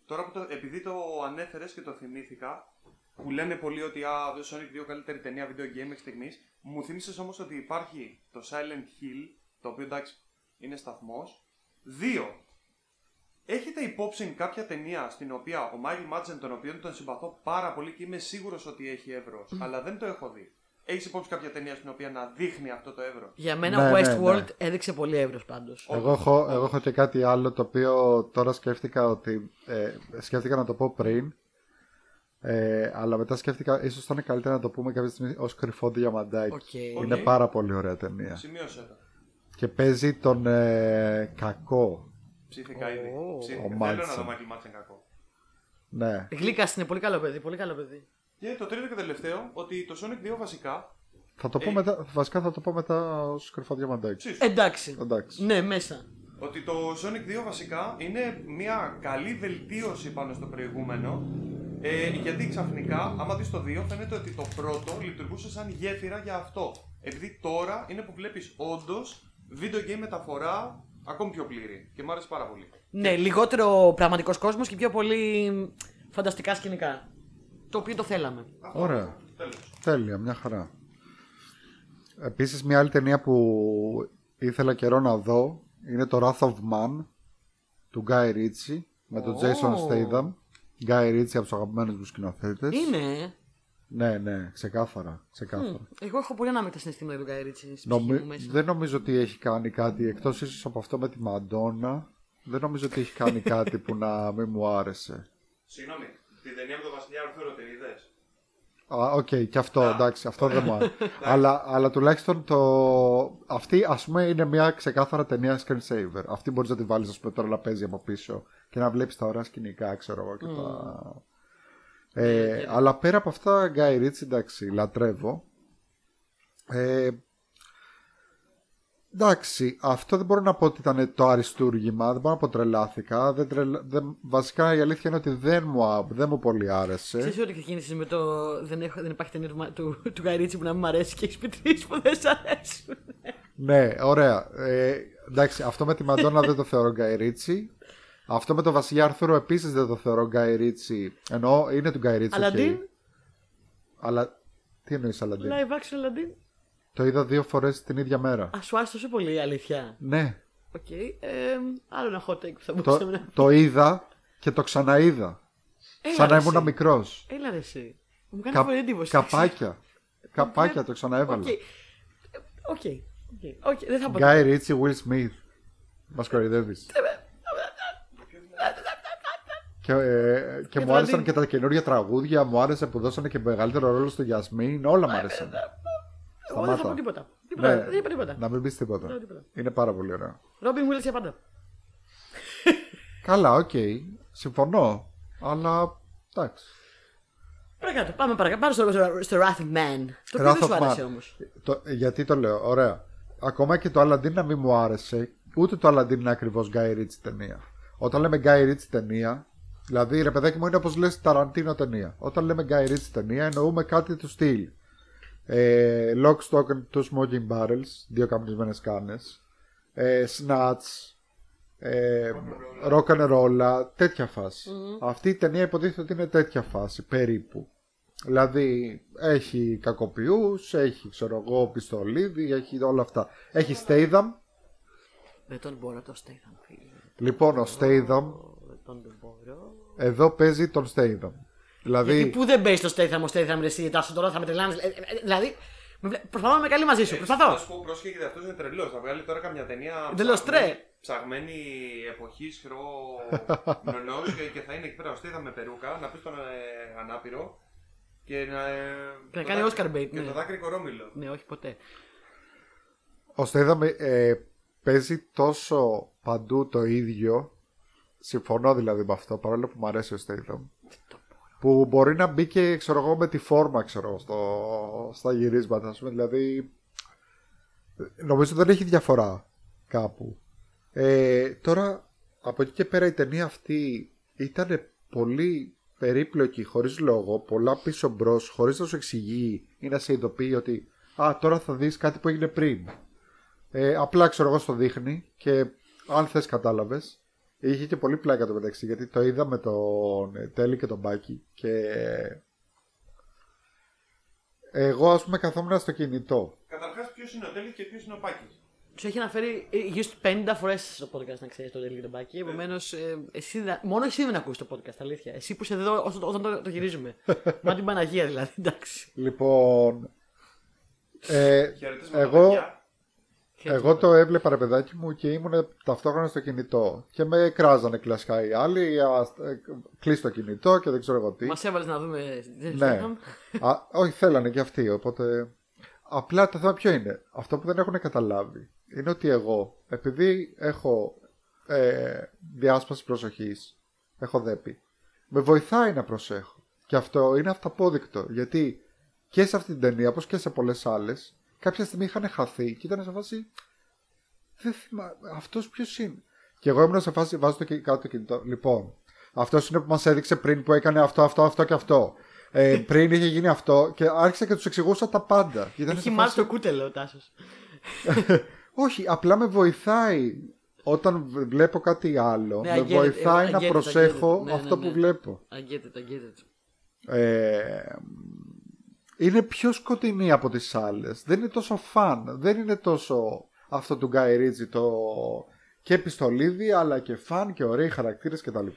τώρα που το, επειδή το ανέφερες και το θυμήθηκα, που λένε πολλοί ότι α, το Sonic 2 καλύτερη ταινία video game μέχρι στιγμής, μου θύμισες όμως ότι υπάρχει το Silent Hill, το οποίο εντάξει είναι σταθμός. Δύο, έχετε υπόψη κάποια ταινία στην οποία ο Μάικλ Μάτζεν, τον οποίο τον συμπαθώ πάρα πολύ και είμαι σίγουρος ότι έχει εύρο, αλλά δεν το έχω δει. Έχεις υπόψη κάποια ταινία στην οποία να δείχνει αυτό το εύρος.
Για μένα
Ναι, ναι,
Westworld
ναι.
έδειξε πολύ εύρος πάντως.
Εγώ έχω, εγώ έχω και κάτι άλλο το οποίο τώρα σκέφτηκα ότι. Ε, σκέφτηκα να το πω πριν. Ε, αλλά μετά σκέφτηκα ίσως θα είναι καλύτερα να το πούμε κάποια στιγμή ως κρυφό διαμαντάκι.
Οκ.
Είναι
Οκ.
πάρα πολύ ωραία ταινία.
Σημείωσε το.
Και παίζει τον ε, κακό.
Ψήθηκα ήδη.
Ω.
Ψήθηκα.
Ο
Θέλω
Madsen.
να δω Michael Madsen κακό.
Ναι.
Γλύκα είναι πολύ καλό παιδί, πολύ καλό παιδί.
Και το τρίτο και τελευταίο, ότι το Sonic 2 βασικά.
Θα το πω
Ε.
μετά, βασικά θα το πω μετά ως κρυφό διαμαντάκι.
Ψήσου.
Εντάξει.
Εντάξει.
Ναι, μέσα.
Ότι το Sonic 2 βασικά είναι μια καλή βελτίωση πάνω στο προηγούμενο. Ε, γιατί ξαφνικά, άμα δεις το 2, φαίνεται ότι το πρώτο λειτουργούσε σαν γέφυρα για αυτό. Επειδή τώρα είναι που βλέπεις όντως video game μεταφορά ακόμη πιο πλήρη. Και μου άρεσε πάρα πολύ.
Ναι, λιγότερο πραγματικός κόσμος και πιο πολύ φανταστικά σκηνικά. Το οποίο το θέλαμε.
Ωραία.
Τέλος.
Τέλεια, μια χαρά. Επίσης μια άλλη ταινία που ήθελα καιρό να δω είναι το Wrath of Man του Guy Ritchie με τον
Ω.
Jason Statham. Guy Ritchie από τους αγαπημένους μου σκηνοθέτες.
Είναι.
Ναι, ναι, ξεκάθαρα. ξεκάθαρα.
Εγώ έχω πολύ ανάμεικτα συναισθήματα για τον Guy Ritchie στην ψυχή
Νομι-
μου μέσα.
Δεν νομίζω ότι έχει κάνει κάτι εκτός ίσως από αυτό με τη Μαντόνα. Δεν νομίζω ότι έχει κάνει κάτι που να μην μου άρεσε.
Συγγνώμη, την ταινία με τον Βασιλιά Αρθούρο την είδες;
Α, οκ, και αυτό, εντάξει, αυτό δεν μου άρεσε. αλλά, αλλά τουλάχιστον το... αυτή, ας πούμε, είναι μια ξεκάθαρα ταινία screensaver. Αυτή μπορείς να τη βάλεις, ας πούμε, τώρα να παίζει από πίσω και να βλέπεις τα ωραία σκηνικά, ξέρω εγώ, και τα... Ε, αλλά πέρα από αυτά, Guy Ritchie, εντάξει, λατρεύω. Ε, εντάξει, αυτό δεν μπορώ να πω ότι ήταν το αριστούργημα, δεν μπορώ να πω τρελάθηκα. Δεν τρελα... δεν... Βασικά η αλήθεια είναι ότι δεν μου, α- δεν μου πολύ άρεσε.
Ξέρεις ότι ξεκίνησε με το. Δεν, έχω, δεν υπάρχει ταινία του, Μα- του, του Guy Ritchie που να μην μ' αρέσει και έχει πει τρει που δεν σ' αρέσουν.
Ναι, ωραία. Ε, εντάξει, αυτό με τη Μαντόνα δεν το θεωρώ Γκάι Ρίτσι. Αυτό με τον Βασιλιά Άρθουρο επίσης δεν το θεωρώ Γκάι Ρίτσι. Ενώ είναι του Γκάι Ρίτσι.
Αλαντίν;
Αλλά. Τι εννοείς Αλαντίν;
Live action Aladdin.
Το είδα δύο φορές την ίδια μέρα.
Α, σου άρεσε τόσο πολύ η αλήθεια.
Ναι.
Οκ. Ε, άλλο ένα hot take που θα
Το,
μπορούσαμε να.
το είδα και το ξαναείδα.
Έλα,
Σαν να
ρε,
ήμουν
εσύ.
μικρός.
Έλα ρε εσύ. Μου κάνεις πολύ εντύπωση.
καπάκια. καπάκια το ξαναέβαλα.
Ok. Ok. Ok. Ok. Δεν θα πω.
Guy Ritchie, Will Smith. Μας κοροϊδεύεις. Και, ε, και μου
δηλαδή-
άρεσαν και τα καινούργια τραγούδια, μου άρεσε που δώσανε και μεγαλύτερο ρόλο στο Γιασμίν, όλα μου άρεσαν.
Εγώ δεν θα πω
Σταμάτα.
τίποτα. Τίποτα.
Ναι,
Δεν είπα τίποτα.
να μην πεις τίποτα.
Δεν είπα τίποτα.
Είναι πάρα πολύ ωραίο.
Robin Williams για πάντα.
Καλά, οκ. Συμφωνώ. Αλλά εντάξει.
Παρακάτω. Πάμε παρακάτω. Πάμε στο, στο, στο Wrath of Man. Το οποίο
Wrath
δεν σου
of
άρεσε
Man.
όμως.
Το, γιατί το λέω, ωραία. Ακόμα και το Aladdin να μην μου άρεσε, ούτε το Aladdin είναι ακριβώς Guy Ritchie ταινία. Όταν λέμε Guy Ritchie ταινία, δηλαδή ρε παιδάκι μου είναι όπως λες Ταραντίνο ταινία. Όταν λέμε Guy Ritchie ταινία εννοούμε κάτι του στυλ. Ε, Lock, Stock and Two Smoking Barrels, δύο καπνισμένες κάνες. Ε, Snatch, ε, Rock and Roll, τέτοια φάση. Αυτή η ταινία υποτίθεται ότι είναι τέτοια φάση, περίπου. Δηλαδή έχει κακοποιούς, έχει ξέρω εγώ πιστολίδι, έχει όλα αυτά. Έχει Statham.
Δεν τον μπορώ το Statham, φίλε.
Λοιπόν, ο Statham
Δεν τον μπορώ.
εδώ παίζει τον Statham. Δηλαδή,
Γιατί πού δεν παίζει το Statham, ο Statham, ρε εσύ, τάσο τώρα θα με τρελάνεις. Ε, ε, ε, Δηλαδή, με βλέ- προσπαθώ να είμαι καλή μαζί σου.
Να
Προσπαθώ.
σου πω, πρόσχε γιατί αυτός είναι τρελός. Θα βγάλει τώρα καμιά ταινία.
Εντελώς
ψαγμένη-
τρε.
Ψαγμένη εποχής, χειρό νονό και, και θα είναι εκεί πέρα ο Στέδα με περούκα να πεις τον ε, ανάπηρο και να. ε,
Και να
το
κάνει
δάκρυ-
Oscar bait,
Και
ναι.
το δάκρυ κορόμιλο.
Ναι, όχι ποτέ.
ο Statham ε, παίζει τόσο παντού το ίδιο. Συμφωνώ δηλαδή με αυτό, παρόλο που μου αρέσει ο Statham. Που μπορεί να μπει και ξέρω εγώ, με τη φόρμα ξέρω, εγώ, στο, στα γυρίσματα. Ας πούμε, δηλαδή, νομίζω δεν έχει διαφορά κάπου. Ε, τώρα, από εκεί και πέρα η ταινία αυτή ήταν πολύ περίπλοκη, χωρίς λόγο, πολλά πίσω μπρος, χωρίς να σου εξηγεί ή να σε ειδοποιεί ότι «Α, τώρα θα δεις κάτι που έγινε πριν». Ε, απλά ξέρω εγώ στο δείχνει και αν θες κατάλαβες. Είχε και πολύ πλάκα το μεταξύ γιατί το είδα με τον ε, Τέλη και τον Μπάκη και εγώ ας πούμε καθόμουν στο κινητό.
Καταρχάς, ποιος είναι ο Τέλης και ποιος είναι ο Πάκη.
Του έχει αναφέρει ε, γύρω στι 50 φορές στο podcast να ξέρεις το Τέλη και τον Μπάκη. Επομένως, εσύ, δεν- μόνο εσύ δεν ακούς το podcast, αλήθεια. Εσύ που είσαι εδώ όσο- όταν το, το γυρίζουμε. Μα την Παναγία δηλαδή, εντάξει.
Λοιπόν, ε,
Χαιρετίσματα,
εγώ,
παιδιά.
Εγώ το έβλεπα ρε παιδάκι μου και ήμουν ταυτόχρονα στο κινητό και με κράζανε κλασικά οι άλλοι, α, ε, κλείς το κινητό και δεν ξέρω εγώ τι.
Μας έβαλες να δούμε. Δεν
Ναι.
ναι.
Α, όχι, θέλανε και αυτοί, οπότε. Απλά το θέμα ποιο είναι. Αυτό που δεν έχουν καταλάβει είναι ότι εγώ, επειδή έχω ε, διάσπαση προσοχής, έχω δέπη, με βοηθάει να προσέχω. Και αυτό είναι αυταπόδεικτο. Γιατί και σε αυτή την ταινία, όπως και σε πολλές άλλες, κάποια στιγμή είχαν χαθεί και ήταν σε φάση. Δεν θυμάμαι. Αυτός ποιος είναι. Και εγώ ήμουν σε φάση. Βάζω το κι- κάτω το κινητό. Λοιπόν, αυτός είναι που μας έδειξε πριν που έκανε αυτό, αυτό, αυτό και αυτό. Ε, πριν είχε γίνει αυτό και άρχισα και τους εξηγούσα τα πάντα. Και ήταν
Έχει
σε
μάθει
φάση-
το κούτελο ο Τάσος.
Όχι, απλά με βοηθάει. Όταν β- βλέπω κάτι άλλο,
Ναι,
με
I get it.
βοηθάει
Εγώ- I
να
get it, I get
προσέχω
it. Ναι,
αυτό
ναι,
που
ναι.
βλέπω.
I get
είναι πιο σκοτεινή από τις άλλες. Δεν είναι τόσο φαν. Δεν είναι τόσο αυτό του Γκάι Ρίτζι το και επιστολίδι αλλά και φαν και ωραίοι χαρακτήρες κτλ.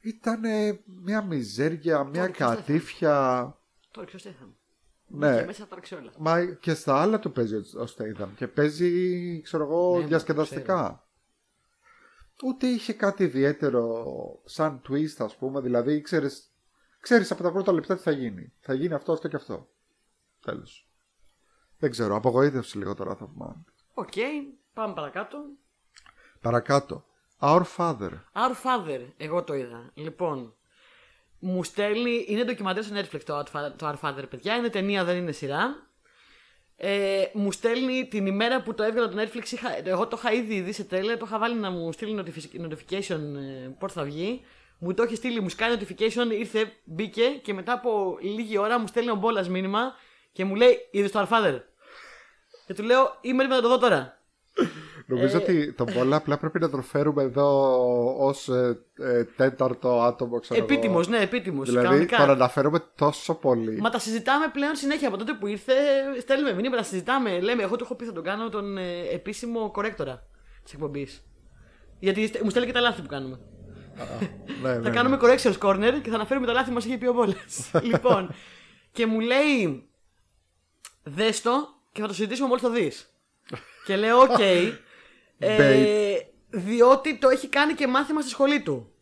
Ήταν μια μιζέρια, μια
Τώρα, ποιος δεν θα-
κατήφια.
Τώρα ποιο δεν θα.
Ναι.
Και μέσα τώρα ξέρω όλα.
Μα και στα άλλα του παίζει ο Στέιδαμ και παίζει, ξέρω εγώ,
Ναι,
διασκεδαστικά. Ούτε είχε κάτι ιδιαίτερο σαν twist, ας πούμε, δηλαδή ξέρεις, ξέρεις από τα πρώτα λεπτά τι θα γίνει. Θα γίνει αυτό, αυτό και αυτό. Τέλος. Δεν ξέρω, απογοήτευση λίγο τώρα θα πούμε.
Οκ, πάμε παρακάτω.
Παρακάτω. Our Father.
Our Father, εγώ το είδα. Λοιπόν, μου στέλνει. Είναι ντοκιμαντέρ στο Netflix το Our Father, το Our Father, παιδιά. Είναι ταινία, δεν είναι σειρά. Ε, μου στέλνει την ημέρα που το έβγαλε το Netflix. Είχα, εγώ το είχα ήδη δει σε τρέιλερ. Το είχα βάλει να μου στείλει notific- notification ε, πότε θα βγει. Μου το έχει στείλει, μου σκάει notification, ήρθε, μπήκε και μετά από λίγη ώρα μου στέλνει ο Μπόλας μήνυμα και μου λέει: Είδες το Our Father. Και του λέω: Είμαι έτοιμος να το δω τώρα.
Νομίζω
Ε,
ότι τον Πόλα απλά πρέπει να τον φέρουμε εδώ ως ε, ε, τέταρτο άτομο, ξέρω εγώ.
Επίτιμος, ναι, επίτιμος.
Δηλαδή
κανονικά.
τον αναφέρουμε τόσο πολύ.
Μα τα συζητάμε πλέον συνέχεια. Από τότε που ήρθε, στέλνουμε μηνύματα, τα συζητάμε. Λέμε, εγώ του έχω πει θα τον κάνω τον ε, επίσημο κορέκτορα της εκπομπής. Γιατί στε- μου στέλνει και τα λάθη που κάνουμε.
Ναι,
Θα
ναι,
κάνουμε corrections corner και θα αναφέρουμε τα λάθη που μας είχε πει ο Μπόλας. λοιπόν, και μου λέει, δες το και θα το συζητήσουμε μόλις το δεις. και λέω, οκ. ε, διότι το έχει κάνει και μάθημα στη σχολή του.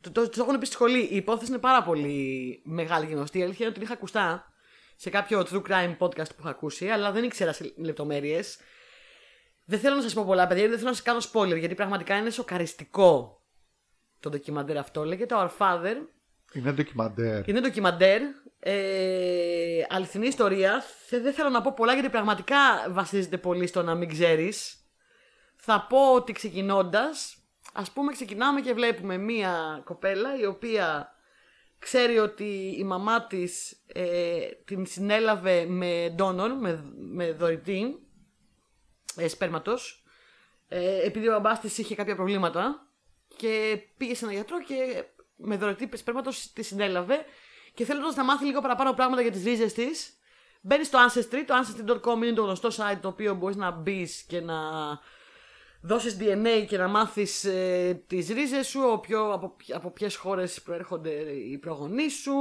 Το, το, το έχουν πει στη σχολή. Η υπόθεση είναι πάρα πολύ μεγάλη και γνωστή. Η αλήθεια είναι ότι την είχα ακουστά σε κάποιο true crime podcast που είχα ακούσει, αλλά δεν ήξερα σε λεπτομέρειες. Δεν θέλω να σας πω πολλά, παιδιά, γιατί δεν θέλω να σας κάνω spoiler, γιατί πραγματικά είναι σοκαριστικό το ντοκιμαντέρ αυτό. Λέγεται Our Father.
Είναι ντοκιμαντέρ.
Είναι ντοκιμαντέρ. Ε, αληθινή ιστορία. Θε- Δεν θέλω να πω πολλά γιατί πραγματικά βασίζεται πολύ στο να μην ξέρεις. Θα πω ότι ξεκινώντας, ας πούμε, ξεκινάμε και βλέπουμε μία κοπέλα η οποία ξέρει ότι η μαμά της ε, την συνέλαβε με donor, με, με δωρητή ε, σπέρματος ε, επειδή ο μπαμπάς της είχε κάποια προβλήματα και πήγε σε έναν γιατρό και με δωρητή σπέρματος τη συνέλαβε και θέλοντας να μάθει λίγο παραπάνω πράγματα για τις ρίζες της μπαίνει στο Ancestry, το ancestry.com είναι το γνωστό site το οποίο μπορείς να μπεις και να δώσεις DNA και να μάθεις ε, τις ρίζες σου, ο ποιο, από, ποια- από ποιες χώρες προέρχονται οι προγονείς σου,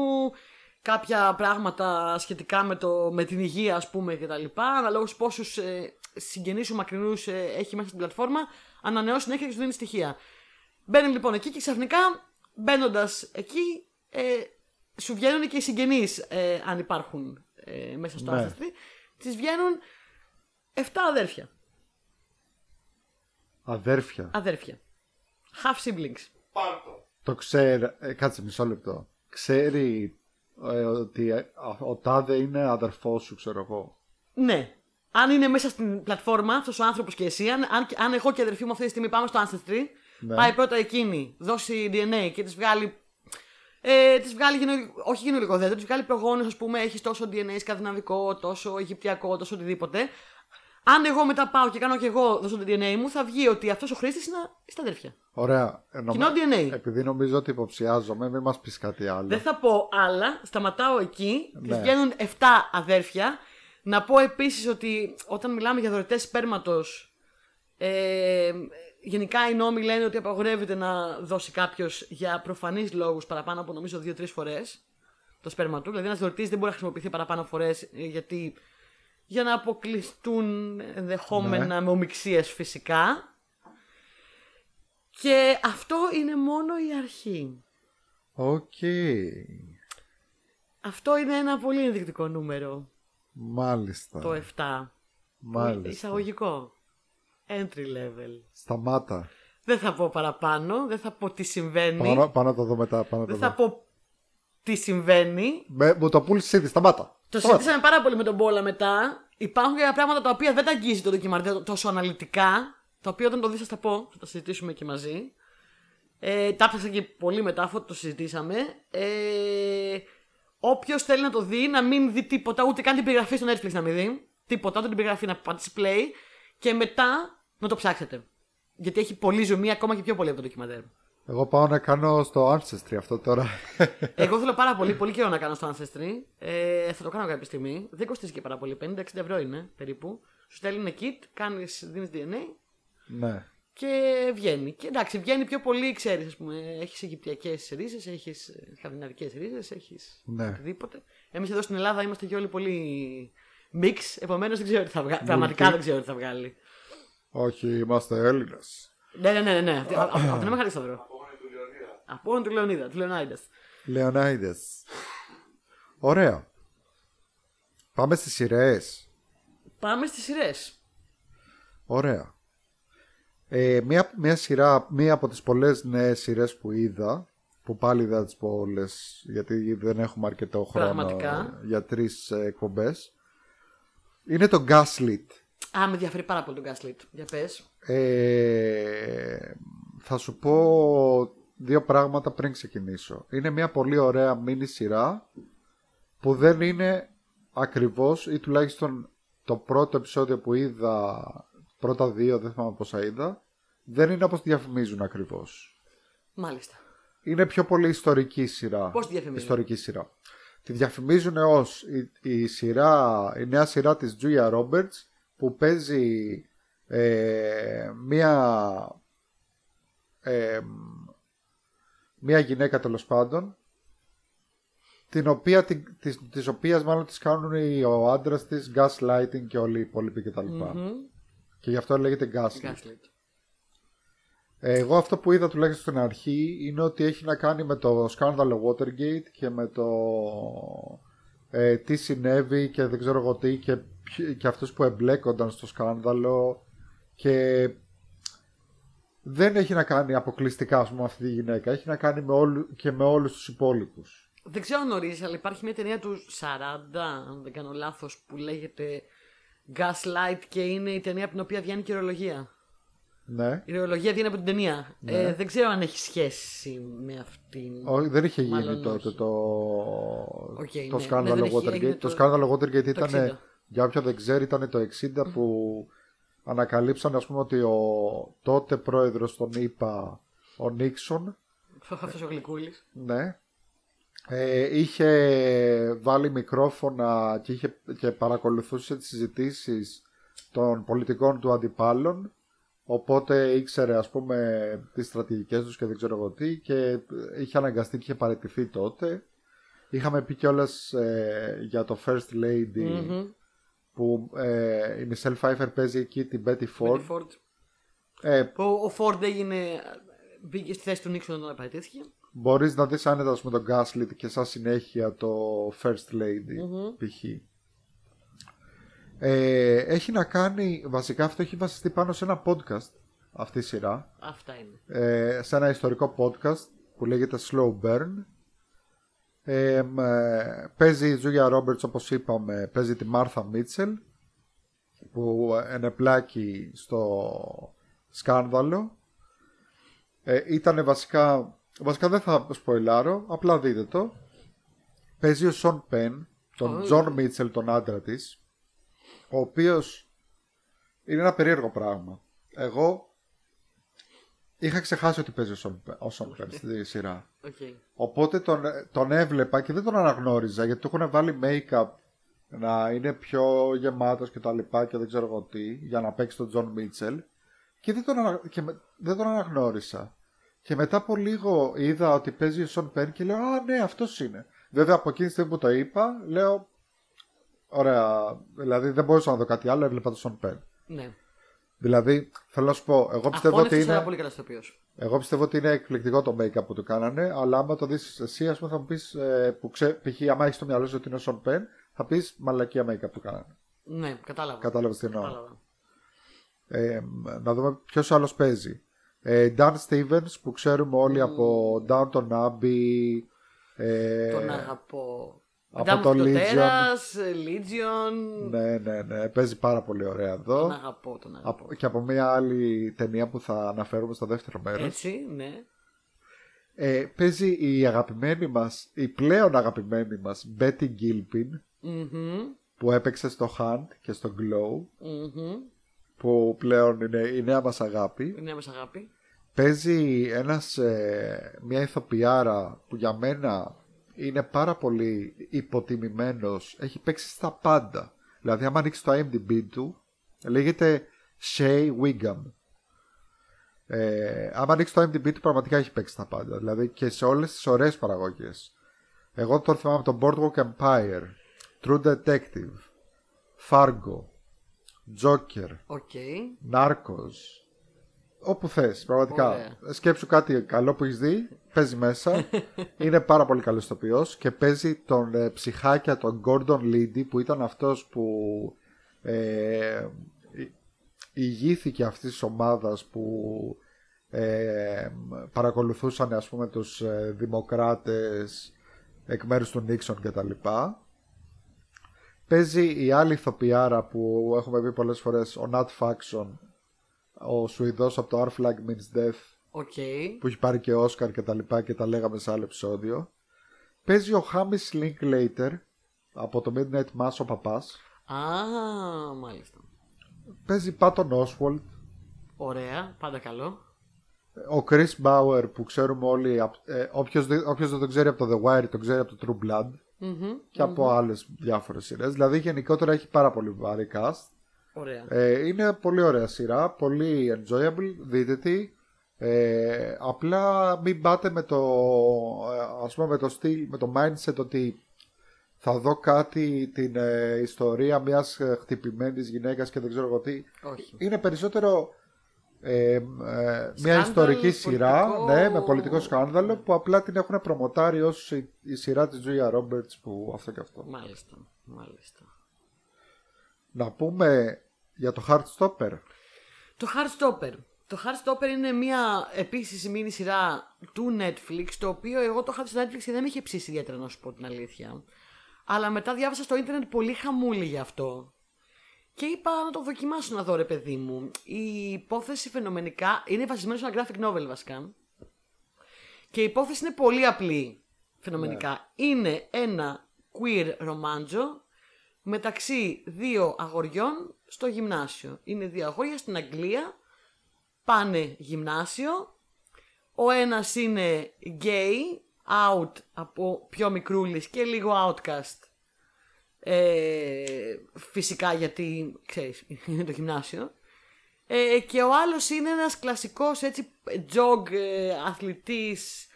κάποια πράγματα σχετικά με, το, με την υγεία ας πούμε και τα λοιπά, αναλόγως πόσους ε, συγγενείς σου μακρινούς ε, έχει μέσα στην πλατφόρμα, ανανεώσει συνέχεια και σου δίνει στοιχεία. Μπαίνει λοιπόν εκεί και ξαφνικά μπαίνοντας εκεί ε, σου βγαίνουν και οι συγγενείς ε, αν υπάρχουν ε, μέσα στο
Ναι.
Ancestry, τις βγαίνουν 7 αδέρφια.
Αδέρφια.
Αδέρφια. Half siblings.
Πάρτο.
Το ξέρει. Ε, κάτσε μισό λεπτό. Ξέρει ε, ότι ε, ο τάδε είναι αδερφός σου, ξέρω εγώ.
Ναι. Αν είναι μέσα στην πλατφόρμα αυτός ο άνθρωπος και εσύ, αν, αν, αν εγώ και η αδερφή μου αυτή τη στιγμή πάμε στο Ancestry,
Ναι.
πάει πρώτα εκείνη, δώσει DNA και της βγάλει. Ε, της βγάλει γενο, όχι γενολικό δέντρο, της βγάλει προγόνου, ας πούμε, έχεις τόσο DNA σκανδιναβικό, τόσο Αιγυπτιακό, τόσο οτιδήποτε. Αν εγώ μετά πάω και κάνω και εγώ δώσω το DNA μου, θα βγει ότι αυτός ο χρήστης είναι στα αδέρφια.
Ωραία. Ε, νομ-
Κοινό DNA.
Επειδή νομίζω ότι υποψιάζομαι, μην μας πεις κάτι άλλο.
Δεν θα πω άλλα. Σταματάω εκεί.
Ναι.
Τη βγαίνουν 7 αδέρφια. Να πω επίσης ότι όταν μιλάμε για δωρετέ σπέρματος. Ε, γενικά οι νόμοι λένε ότι απαγορεύεται να δώσει κάποιος για προφανείς λόγους παραπάνω από νομίζω 2-3 φορές το σπέρμα του. Δηλαδή ένας δωρητή δεν μπορεί να χρησιμοποιηθεί παραπάνω φορές γιατί. για να αποκλειστούν ενδεχόμενα με ομιξίε φυσικά. Και αυτό είναι μόνο η αρχή.
Οκ.
Αυτό είναι ένα πολύ ενδεικτικό νούμερο.
Μάλιστα.
Το 7.
Μάλιστα.
Εισαγωγικό. Entry level.
Σταμάτα.
Δεν θα πω παραπάνω, δεν θα πω τι συμβαίνει.
Πάνω, πάνω να το δω μετά. Πάνω να το
Δεν
δω.
θα πω τι συμβαίνει.
Με, μου το πούλησε ήδη. Σταμάτα.
Το
Σταμάτα.
συζήτησαμε πάρα πολύ με τον Μπόλα μετά. Υπάρχουν κάποια πράγματα τα οποία δεν τα αγγίζει το ντοκιμαντέρ τόσο αναλυτικά. Τα οποία όταν το δεις θα τα πω, θα τα συζητήσουμε και μαζί. Ε, τα ψάξα και πολύ μετά αφού το συζητήσαμε. Ε, Όποιος θέλει να το δει, να μην δει τίποτα, ούτε καν την περιγραφή στο Netflix να μην δει. Τίποτα, ούτε την περιγραφή να πατήσει play και μετά να το ψάξετε. Γιατί έχει πολύ ζωμή, ακόμα και πιο πολύ από το ντοκιμαντέρ.
Εγώ πάω να κάνω στο Ancestry αυτό τώρα.
Εγώ θέλω πάρα πολύ, πολύ καιρό να κάνω στο Ancestry. Ε, θα το κάνω κάποια στιγμή. Δεν κοστίζει και πάρα πολύ. 50-60 ευρώ είναι περίπου. Σου στέλνουν kit, κάνεις, δίνεις DNA
ναι.
και βγαίνει. Και εντάξει, βγαίνει πιο πολύ, ξέρεις, ας πούμε. Έχεις Αιγυπτιακές ρίζες, έχεις σκανδιναβικές ρίζες, έχεις
Ναι.
οτιδήποτε. Εμείς εδώ στην Ελλάδα είμαστε και όλοι πολύ mix, επομένως δεν ξέρω τι θα βγάλει. Πραγματικά δεν ξέρω τι θα βγάλει.
Όχι, είμαστε Έλληνες.
Ναι, ναι, ναι, ναι. Αυτό αυτό είναι μεγαλύτερο. Από όλο του Λεωνίδα, του Λεωνάιντα.
Λεωνάιδε. Ωραία. Πάμε στις σειρές.
Πάμε στις σειρές.
Ωραία. Ε, μία, μία σειρά, μία από τις πολλές νέες σειρές που είδα, που πάλι δεν θα τις πω όλες, γιατί δεν έχουμε αρκετό χρόνο
Πραγματικά.
για τρεις ε, εκπομπές, είναι το Gaslit.
Α, με ενδιαφέρει πάρα πολύ τον Gaslit. Για πες.
Ε, θα σου πω δύο πράγματα πριν ξεκινήσω. Είναι μια πολύ ωραία μίνι σειρά που δεν είναι ακριβώς ή τουλάχιστον το πρώτο επεισόδιο που είδα, πρώτα δύο δεν θυμάμαι πόσα είδα, δεν είναι όπως διαφημίζουν ακριβώς.
Μάλιστα.
Είναι πιο πολύ ιστορική σειρά.
Πώς τη διαφημίζουν;
Ιστορική σειρά. Τη διαφημίζουν ως η, η σειρά, η νέα σειρά της Julia Roberts που παίζει ε, μία ε, μία γυναίκα τέλος πάντων την οποία, την, της, της οποίας μάλλον της κάνουν οι- ο άντρας της gaslighting και όλοι οι υπόλοιποι κτλ.
Μμμ.
Και γι' αυτό λέγεται gaslight.
Gaslit.
Ε, Εγώ αυτό που είδα τουλάχιστον στην αρχή είναι ότι έχει να κάνει με το σκάνδαλο Watergate και με το ε, τι συνέβη και δεν ξέρω εγώ τι και, ποιοι- και αυτούς που εμπλέκονταν στο σκάνδαλο και δεν έχει να κάνει αποκλειστικά ας πούμε, αυτή τη γυναίκα, έχει να κάνει με όλου, και με όλους τους υπόλοιπους.
Δεν ξέρω αν γνωρίζεις, αλλά υπάρχει μια ταινία του 40, αν δεν κάνω λάθος, που λέγεται Gaslight και είναι η ταινία από την οποία βγαίνει και η ορολογία.
Ναι.
Η ορολογία βγαίνει από την ταινία. Ε, δεν ξέρω αν έχει σχέση με αυτήν.
Όχι, δεν είχε γίνει
Μάλλον
τότε
όχι.
το,
Οκ,
το
ναι. Ναι,
σκάνδαλο
δεν έχει-
Watergate.
έγινε
Το,
το-
σκάνδαλο Watergate ήταν,
60.
για όποιον δεν ξέρει, ήταν το 60 που ανακαλύψαν ας πούμε ότι ο τότε πρόεδρος των ΗΠΑ, ο Νίξον,
Αυτός ο γλυκούλης.
ναι, ε, είχε βάλει μικρόφωνα και, είχε, και παρακολουθούσε τις συζητήσεις των πολιτικών του αντιπάλων οπότε ήξερε ας πούμε τις στρατηγικές τους και δεν ξέρω εγώ τι και είχε αναγκαστεί και είχε παραιτηθεί τότε είχαμε πει κιόλας ε, για το First Lady που ε, η Μισελ Φάιφερ παίζει εκεί την Betty Ford
Ford.
ε,
Ο, ο Ford έγινε. Μπήκε στη θέση του Νίξον όταν απαιτήθηκε.
Μπορείς να δεις άνετα ας πούμε, τον Gaslit και σαν συνέχεια το First Lady π.χ. Ε, έχει να κάνει, βασικά αυτό έχει βασιστεί πάνω σε ένα podcast αυτή η σειρά,
Αυτά είναι.
ε, σε ένα ιστορικό podcast που λέγεται Slow Burn. Ε, μ, ε, παίζει η Julia Roberts όπως είπαμε, παίζει τη Martha Mitchell που ενεπλάκει στο σκάνδαλο. Ε, ήτανε βασικά, βασικά δεν θα σποιλάρω, απλά δείτε το. Παίζει ο Σον Πεν, τον
ε,
Τζον Μίτσελ, τον άντρα της, ο οποίος είναι ένα περίεργο πράγμα. Εγώ είχα ξεχάσει ότι παίζει ο Σον, ο Σον Πεν στη σειρά.
Okay.
Οπότε τον, τον έβλεπα και δεν τον αναγνώριζα γιατί του έχουν βάλει make-up να είναι πιο γεμάτος και τα λοιπά και δεν ξέρω εγώ τι για να παίξει τον Τζον Μίτσελ και, δεν τον, ανα... και με... δεν τον αναγνώρισα. Και μετά από λίγο είδα ότι παίζει ο Σον Πεν και λέω Α, ναι, αυτός είναι. Βέβαια από εκείνη τη στιγμή που το είπα, λέω Ωραία. Δηλαδή δεν μπορούσα να δω κάτι άλλο, έβλεπα τον Σον Πεν.
Ναι.
Δηλαδή, θέλω να σου πω, εγώ πιστεύω
Αυτό
ότι
είναι
είναι.
πολύ καλά ηθοποιός.
Εγώ πιστεύω ότι είναι εκπληκτικό το make-up που του κάνανε, αλλά άμα το δεις εσύ, ας πούμε, θα μου πεις. Ε, που ξέ, π.χ. άμα έχεις το μυαλό σου ότι είναι ο Σον Πεν, θα πεις μαλακία make-up που κάνανε.
Ναι, κατάλαβα.
Κατάλαβες τι εννοώ.
Κατάλαβα.
Ε, να δούμε ποιος άλλος παίζει. Ε, Dan Stevens που ξέρουμε όλοι από Downton Abbey. Ε,
Τον αγαπώ.
Από
Madame
το
Φωτοτέρας, Legion.
Ναι, ναι, ναι. Παίζει πάρα πολύ ωραία εδώ.
Τον αγαπώ, τον αγαπώ.
Από- και από μια άλλη ταινία που θα αναφέρουμε στο δεύτερο μέρος.
Έτσι, ναι.
Ε, παίζει η αγαπημένη μας, η πλέον αγαπημένη μας Betty Gilpin
Μμμ,
που έπαιξε στο Hunt και στο Glow
μμμ.
που πλέον είναι η νέα μας αγάπη.
Είναι μας αγάπη.
Παίζει ένας, ε, μια ηθοποιάρα που για μένα είναι πάρα πολύ υποτιμημένος. Έχει παίξει στα πάντα. Δηλαδή άμα ανοίξεις το IMDb του λέγεται Shea Whigham. Ε, άμα ανοίξεις το IMDb του πραγματικά έχει παίξει στα πάντα. Δηλαδή και σε όλες τις ωραίες παραγωγές. Εγώ τον θυμάμαι από το Boardwalk Empire, True Detective, Fargo, Joker,
OK.
Narcos. Όπου θες, πραγματικά.
Ωραία.
Σκέψου κάτι καλό που έχεις δει, παίζει μέσα. είναι πάρα πολύ καλός ηθοποιός και παίζει τον ε, ψυχάκια, τον Gordon Liddy, που ήταν αυτός που ε, η- ηγήθηκε αυτής της ομάδας που ε, παρακολουθούσαν ας πούμε τους ε, δημοκράτες εκ μέρους του Νίξον και τα λοιπά. Παίζει η άλλη ηθοποιάρα που έχουμε πει πολλές φορές, ο Nat Faxon, ο Σουηδός από το Our Flag Means Death,
OK.
που έχει πάρει και Όσκαρ και τα λοιπά και τα λέγαμε σε άλλο επεισόδιο. Παίζει ο Hamish Linklater από το Midnight Mass ο παπάς.
Α, μάλιστα.
Παίζει Patton Oswalt.
Ωραία, πάντα καλό.
Ο Chris Bauer που ξέρουμε όλοι, απ- ε, όποιος, δεν- όποιος δεν τον ξέρει από το The Wire τον ξέρει από το True Blood
Μμμ,
και από άλλες διάφορες σειρές. Δηλαδή γενικότερα έχει πάρα πολύ βαρύ cast.
Ωραία.
Ε, είναι πολύ ωραία σειρά, πολύ enjoyable, δείτε τη. Ε, απλά μην πάτε με το, ε, ας πούμε, με το στυλ, με το mindset ότι θα δω κάτι την ε, ιστορία μιας ε, χτυπημένης γυναίκας και δεν ξέρω εγώ τι.
Όχι.
Είναι περισσότερο ε, ε, μια
Σκάνδαλο,
ιστορική σειρά
πολιτικό.
ναι, με πολιτικό σκάνδαλο που απλά την έχουν προμοτάρει ως η, η σειρά της Julia Roberts που αυτό και αυτό.
Μάλιστα, μάλιστα.
Να πούμε για το Heartstopper.
Το Heartstopper. Το Heartstopper είναι μια επίσης μίνι σειρά του Netflix, το οποίο εγώ το είχα δει στο Netflix και δεν με είχε ψήσει ιδιαίτερα να σου πω την αλήθεια. Αλλά μετά διάβασα στο ίντερνετ πολύ χαμούλη γι' αυτό. Και είπα να το δοκιμάσω να δω ρε παιδί μου. Η υπόθεση φαινομενικά είναι βασισμένη σε ένα graphic novel βασικά. Και η υπόθεση είναι πολύ απλή φαινομενικά. Είναι ένα queer ρομάντζο μεταξύ δύο αγοριών στο γυμνάσιο. Είναι δύο αγόρια στην Αγγλία, πάνε γυμνάσιο. Ο ένας είναι gay, out από πιο μικρούλης και λίγο outcast. Ε, φυσικά γιατί, ξέρεις, είναι το γυμνάσιο. Ε, και ο άλλος είναι ένας κλασικός έτσι jock ε, αθλητής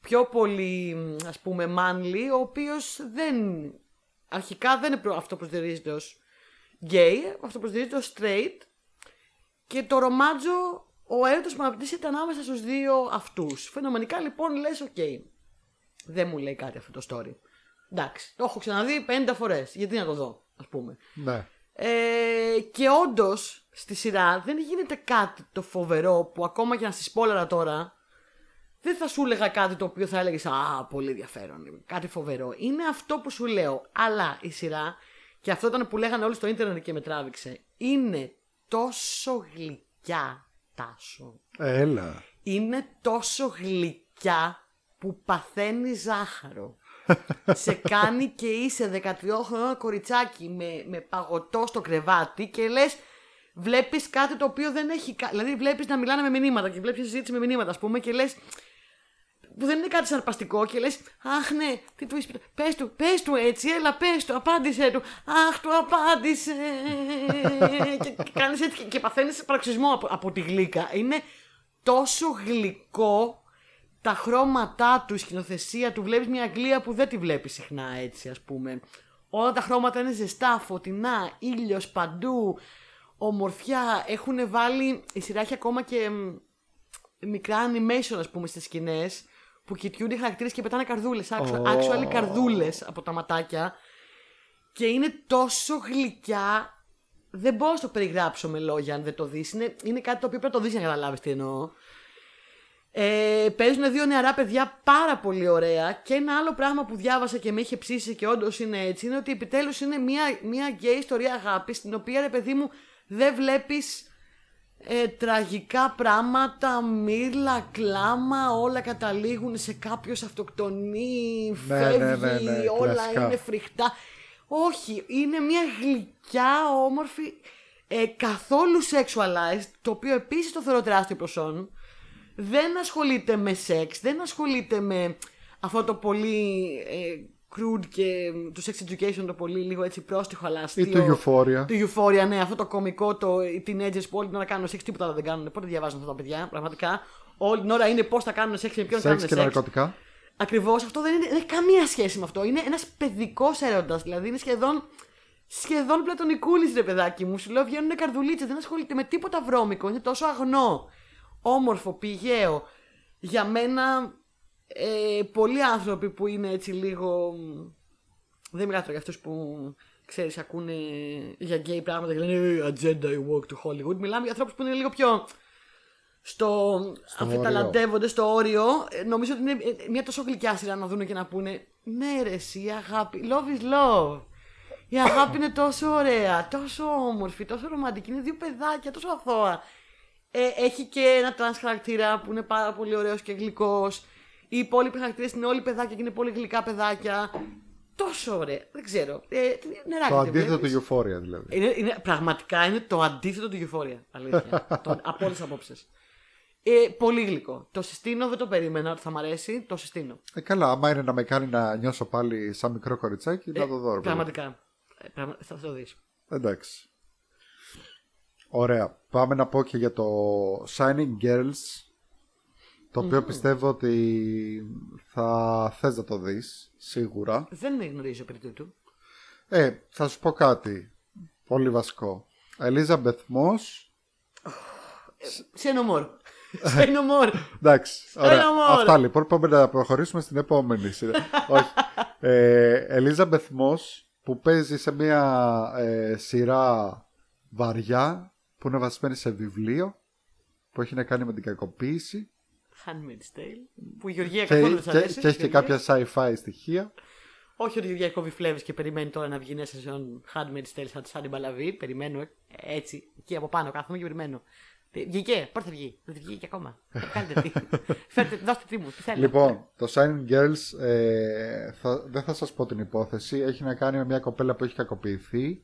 πιο πολύ ας πούμε manly ο οποίος δεν αρχικά δεν είναι προ- αυτοπροσδιορίζεται ως gay αυτοπροσδιορίζεται ως straight και το ρομάτζο ο έρωτας που αναπτύσσεται ανάμεσα στους δύο αυτούς φαινομενικά λοιπόν λες οκ δεν μου λέει κάτι αυτό το story εντάξει το έχω ξαναδεί 50 φορές γιατί να το δω ας πούμε
Ναι.
ε, και όντως στη σειρά δεν γίνεται κάτι το φοβερό που ακόμα και να στη σποίλαρα τώρα δεν θα σου έλεγα κάτι το οποίο θα έλεγες Α, πολύ ενδιαφέρον. Κάτι φοβερό. Είναι αυτό που σου λέω. Αλλά η σειρά, και αυτό ήταν που λέγανε όλοι στο ίντερνετ και με τράβηξε, είναι τόσο γλυκιά, Τάσο.
Έλα.
Είναι τόσο γλυκιά που παθαίνει ζάχαρο. σε κάνει και είσαι 13 χρονών κοριτσάκι με, με παγωτό στο κρεβάτι και λες βλέπεις κάτι το οποίο δεν έχει. κα- Δηλαδή, βλέπεις να μιλάνε με μηνύματα και βλέπεις συζήτηση με μηνύματα, ας πούμε, και λες. Που δεν είναι κάτι σαρπαστικό και λες, Αχ, ναι, τι του είπε. Πες του, πες του έτσι, έλα, πες του, απάντησε του. Αχ, του απάντησε. και και κάνεις έτσι και, και παθαίνεις παραξισμό από, από τη γλύκα. Είναι τόσο γλυκό τα χρώματά του, η σκηνοθεσία του. Βλέπεις μια Αγγλία που δεν τη βλέπει συχνά έτσι, ας πούμε. Όλα τα χρώματα είναι ζεστά, φωτεινά, ήλιος παντού, ομορφιά. Έχουν βάλει. Η σειρά έχει ακόμα και μ, μικρά animation, ας πούμε, στις σκηνές που κοιτιούνται οι χαρακτήρες και πετάνε καρδούλες.
Ω.
Actually, καρδούλες από τα ματάκια. Και είναι τόσο γλυκιά. Δεν μπορώ να το περιγράψω με λόγια αν δεν το δεις. Είναι, είναι κάτι το οποίο πρέπει να το δεις για να καταλάβεις τι εννοώ. Ε, παίζουν δύο νεαρά παιδιά πάρα πολύ ωραία. Και ένα άλλο πράγμα που διάβασα και με είχε ψήσει και όντως είναι έτσι είναι ότι επιτέλους είναι μια, μια γκέι ιστορία αγάπης στην οποία ρε παιδί μου δεν βλέπεις ε, τραγικά πράγματα, μύρλα, κλάμα, όλα καταλήγουν σε κάποιος αυτοκτονεί,
Ναι,
φεύγει,
ναι, ναι, ναι,
όλα
κλασικά.
είναι φρικτά. Όχι, είναι μια γλυκιά, όμορφη, ε, καθόλου sexualized, το οποίο επίσης το θεωρώ τεράστιο προσόν. Δεν ασχολείται με σεξ, δεν ασχολείται με αυτό το πολύ ε, crude και το sex education το πολύ λίγο έτσι πρόστιχο αλλά αστείο.
Ή το Euphoria.
Το Euphoria, ναι, αυτό το κωμικό, το οι teenagers που όλη την ώρα κάνουν σεξ, τίποτα άλλο δεν κάνουν. Πότε διαβάζουν αυτά τα παιδιά, πραγματικά. Όλη την ώρα είναι πώς θα κάνουν σεξ και με ποιον
Σεξ
κάνουν
και
σεξ.
ναρκωτικά.
Ακριβώς αυτό δεν, είναι, δεν έχει καμία σχέση με αυτό. Είναι ένας παιδικός έρωτας. Δηλαδή είναι σχεδόν, σχεδόν πλατωνικούλης, ρε παιδάκι μου. Σου λέω βγαίνουν καρδουλίτσε, δεν ασχολείται με τίποτα βρώμικο. Είναι τόσο αγνό, όμορφο, πηγαίο. Για μένα, ε, πολλοί άνθρωποι που είναι έτσι λίγο. Δεν μιλάω τώρα για αυτούς που ξέρεις, ακούνε για γκέι πράγματα και λένε «Ε, Agenda I walk to Hollywood. Μιλάμε για ανθρώπους που είναι λίγο πιο στο, αμφιταλαντεύονται στο όριο. Ε, Νομίζω ότι είναι ε, μια τόσο γλυκιά σειρά να δουν και να πούνε Ναι, ρε, εσύ, η αγάπη. Love is love. Η αγάπη είναι τόσο ωραία, τόσο όμορφη, τόσο ρομαντική. Είναι δύο παιδάκια, τόσο αθώα. Ε, έχει και ένα τρανς χαρακτήρα που είναι πάρα πολύ ωραίος και γλυκός. Οι υπόλοιποι χαρακτήρες είναι όλοι παιδάκια και είναι πολύ γλυκά παιδάκια. Τόσο ωραία. Δεν ξέρω. Ε, νεράκι
Το
δεν
αντίθετο
βλέπεις.
του Euphoria δηλαδή.
Είναι, είναι, πραγματικά είναι το αντίθετο του Euphoria. Αλήθεια. το, από όλες τις απόψεις. Ε, πολύ γλυκό. Το συστήνω, δεν το περίμενα ότι θα μ' αρέσει. Το συστήνω.
Ε, καλά, άμα είναι να με κάνει να νιώσω πάλι σαν μικρό κοριτσάκι, να το δω. ρε παιδί.
Πραγματικά. Ε, πραγμα- θα το δεις.
Εντάξει. Ωραία. Πάμε να πω και για το Shining Girls. Το οποίο πιστεύω ότι θα θες να το δεις, σίγουρα.
Δεν γνωρίζω περί τούτου.
Ε, θα σου πω κάτι. Πολύ βασικό. Elizabeth Moss.
Σε no more. Σε no more.
Εντάξει, ωραία.
Ένα μόνο.
Αυτά λοιπόν. Πάμε να προχωρήσουμε στην επόμενη σειρά. Όχι. Ε, Elizabeth Moss που παίζει σε μια ε, σειρά βαριά που είναι βασισμένη σε βιβλίο που έχει να κάνει με την κακοποίηση
Handmaid's Tale. Που η Γεωργία
και,
καθόλου δεν
και,
της αρέσει.
και έχει και
Γεωργία.
κάποια sci-fi στοιχεία;
Όχι ότι η Γεωργία κόβει φλέβες και περιμένει τώρα να βγει νέα σεζόν Handmaid's Tale σαν, σαν την Παλαβή. Περιμένω ε, έτσι, εκεί από πάνω, κάθομαι και περιμένω. Ε, Βγήκε, πότε θα βγει, δεν βγήκε και ακόμα. Ε, Κάντε τι. Φέρτε, δώστε τι μου, τι θέλω.
Λοιπόν, το Shining Girls ε, θα, δεν θα σας πω την υπόθεση. Έχει να κάνει με μια κοπέλα που έχει κακοποιηθεί.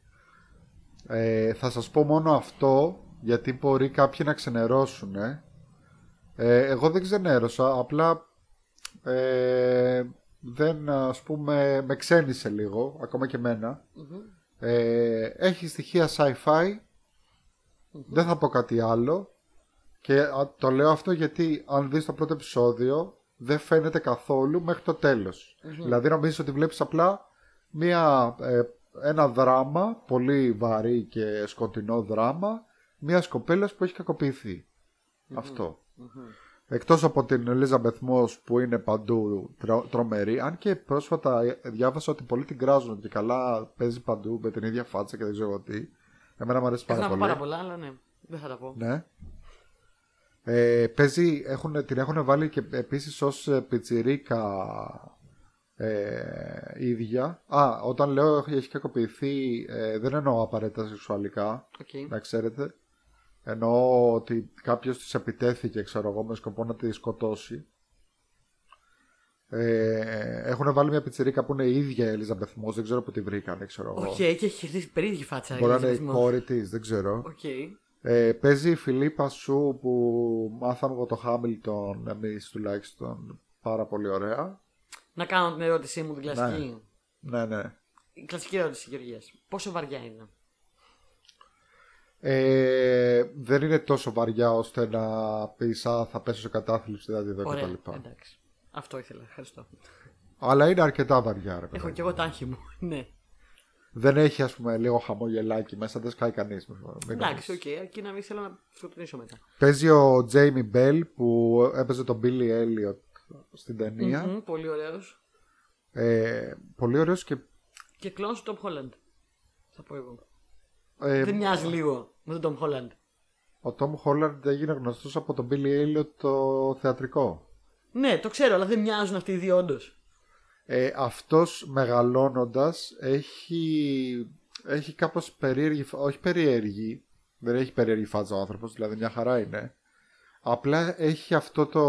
Ε, θα σας πω μόνο αυτό γιατί μπορεί κάποιοι να ξενερώσουν. Ε. εγώ δεν ξενέρωσα, απλά ε, δεν ας πούμε με ξένησε λίγο, ακόμα και εμένα. Ε, έχει στοιχεία sci-fi, δεν θα πω κάτι άλλο. Και α, το λέω αυτό γιατί αν δεις το πρώτο επεισόδιο δεν φαίνεται καθόλου μέχρι το τελος Δηλαδή νομίζεις ότι βλέπεις απλά μια, ε, ένα δράμα, πολύ βαρύ και σκοτεινό δράμα, μιας κοπέλας που έχει κακοποιηθεί. Αυτό. Εκτός από την Elisabeth Moss που είναι παντού τρο- τρομερή, αν και πρόσφατα ε, διάβασα ότι πολλοί την κράζουν και καλά παίζει παντού με την ίδια φάτσα και δεν ξέρω τι. Εμένα μου αρέσει
Έχω
πάρα
να πω
πολύ.
πάρα πολλά, αλλά ναι, δεν θα τα πω.
Ναι. Ε, παίζει, έχουν, την έχουν βάλει και επίσης ως ε, πιτσιρίκα ε, ίδια. Α, όταν λέω έχει έχει κακοποιηθεί ε, δεν εννοώ απαραίτητα σεξουαλικά,
Οκ.
να ξέρετε. Εννοώ ότι κάποιος της επιτέθηκε, ξέρω εγώ, με σκοπό να τη σκοτώσει. Ε, έχουν βάλει μια πιτσιρίκα που είναι η ίδια η Elisabeth Moss, δεν ξέρω που τη βρήκανε, ξέρω εγώ.
Οκ, και έχει χειριστεί περίεργη φάτσα.
Μπορεί να είναι η
ρυθμός.
κόρη της, δεν ξέρω.
Οκ.
Ε, παίζει η Phillipa Soo που μάθαμε από το Χάμιλτον εμείς τουλάχιστον πάρα πολύ ωραία.
Να κάνω την ερώτησή μου την κλασική.
Ναι, ναι.
Η κλασική ερώτηση, Γεωργία. Πόσο βαριά είναι;
Ε, δεν είναι τόσο βαριά ώστε να πεις Α, θα πέσω σε κατάθλιψη, δηλαδή εδώ
Ωραία,
κτλ.
εντάξει. Αυτό ήθελα. Ευχαριστώ.
Αλλά είναι αρκετά βαριά, ρε
Έχω
παιδάκι.
και εγώ τα όχι μου. ναι.
Δεν έχει, ας πούμε, λίγο χαμογελάκι μέσα, δεν σκάει κανείς.
Εντάξει, οκ, αρκεί να μην θέλω να σκοτεινήσω μετά.
Παίζει ο Τζέιμι Μπέλ που έπαιζε τον Billy Elliot στην ταινία.
Μμμ, πολύ ωραίος.
Ε, πολύ ωραίος και.
Και κλόνς του Tom Holland. Θα πω εγώ.
Ε,
Δεν μοιάζει λίγο με τον Tom Holland.
ο Tom Holland έγινε γνωστός από τον Billy Elliot το θεατρικό.
Ναι, το ξέρω, αλλά δεν μοιάζουν αυτοί οι δύο όντως.
Ε, αυτός μεγαλώνοντας έχει, έχει κάπως περίεργη, φα- όχι περίεργη, δεν έχει περίεργη φάτσα ο άνθρωπος, δηλαδή μια χαρά είναι. Απλά έχει αυτό το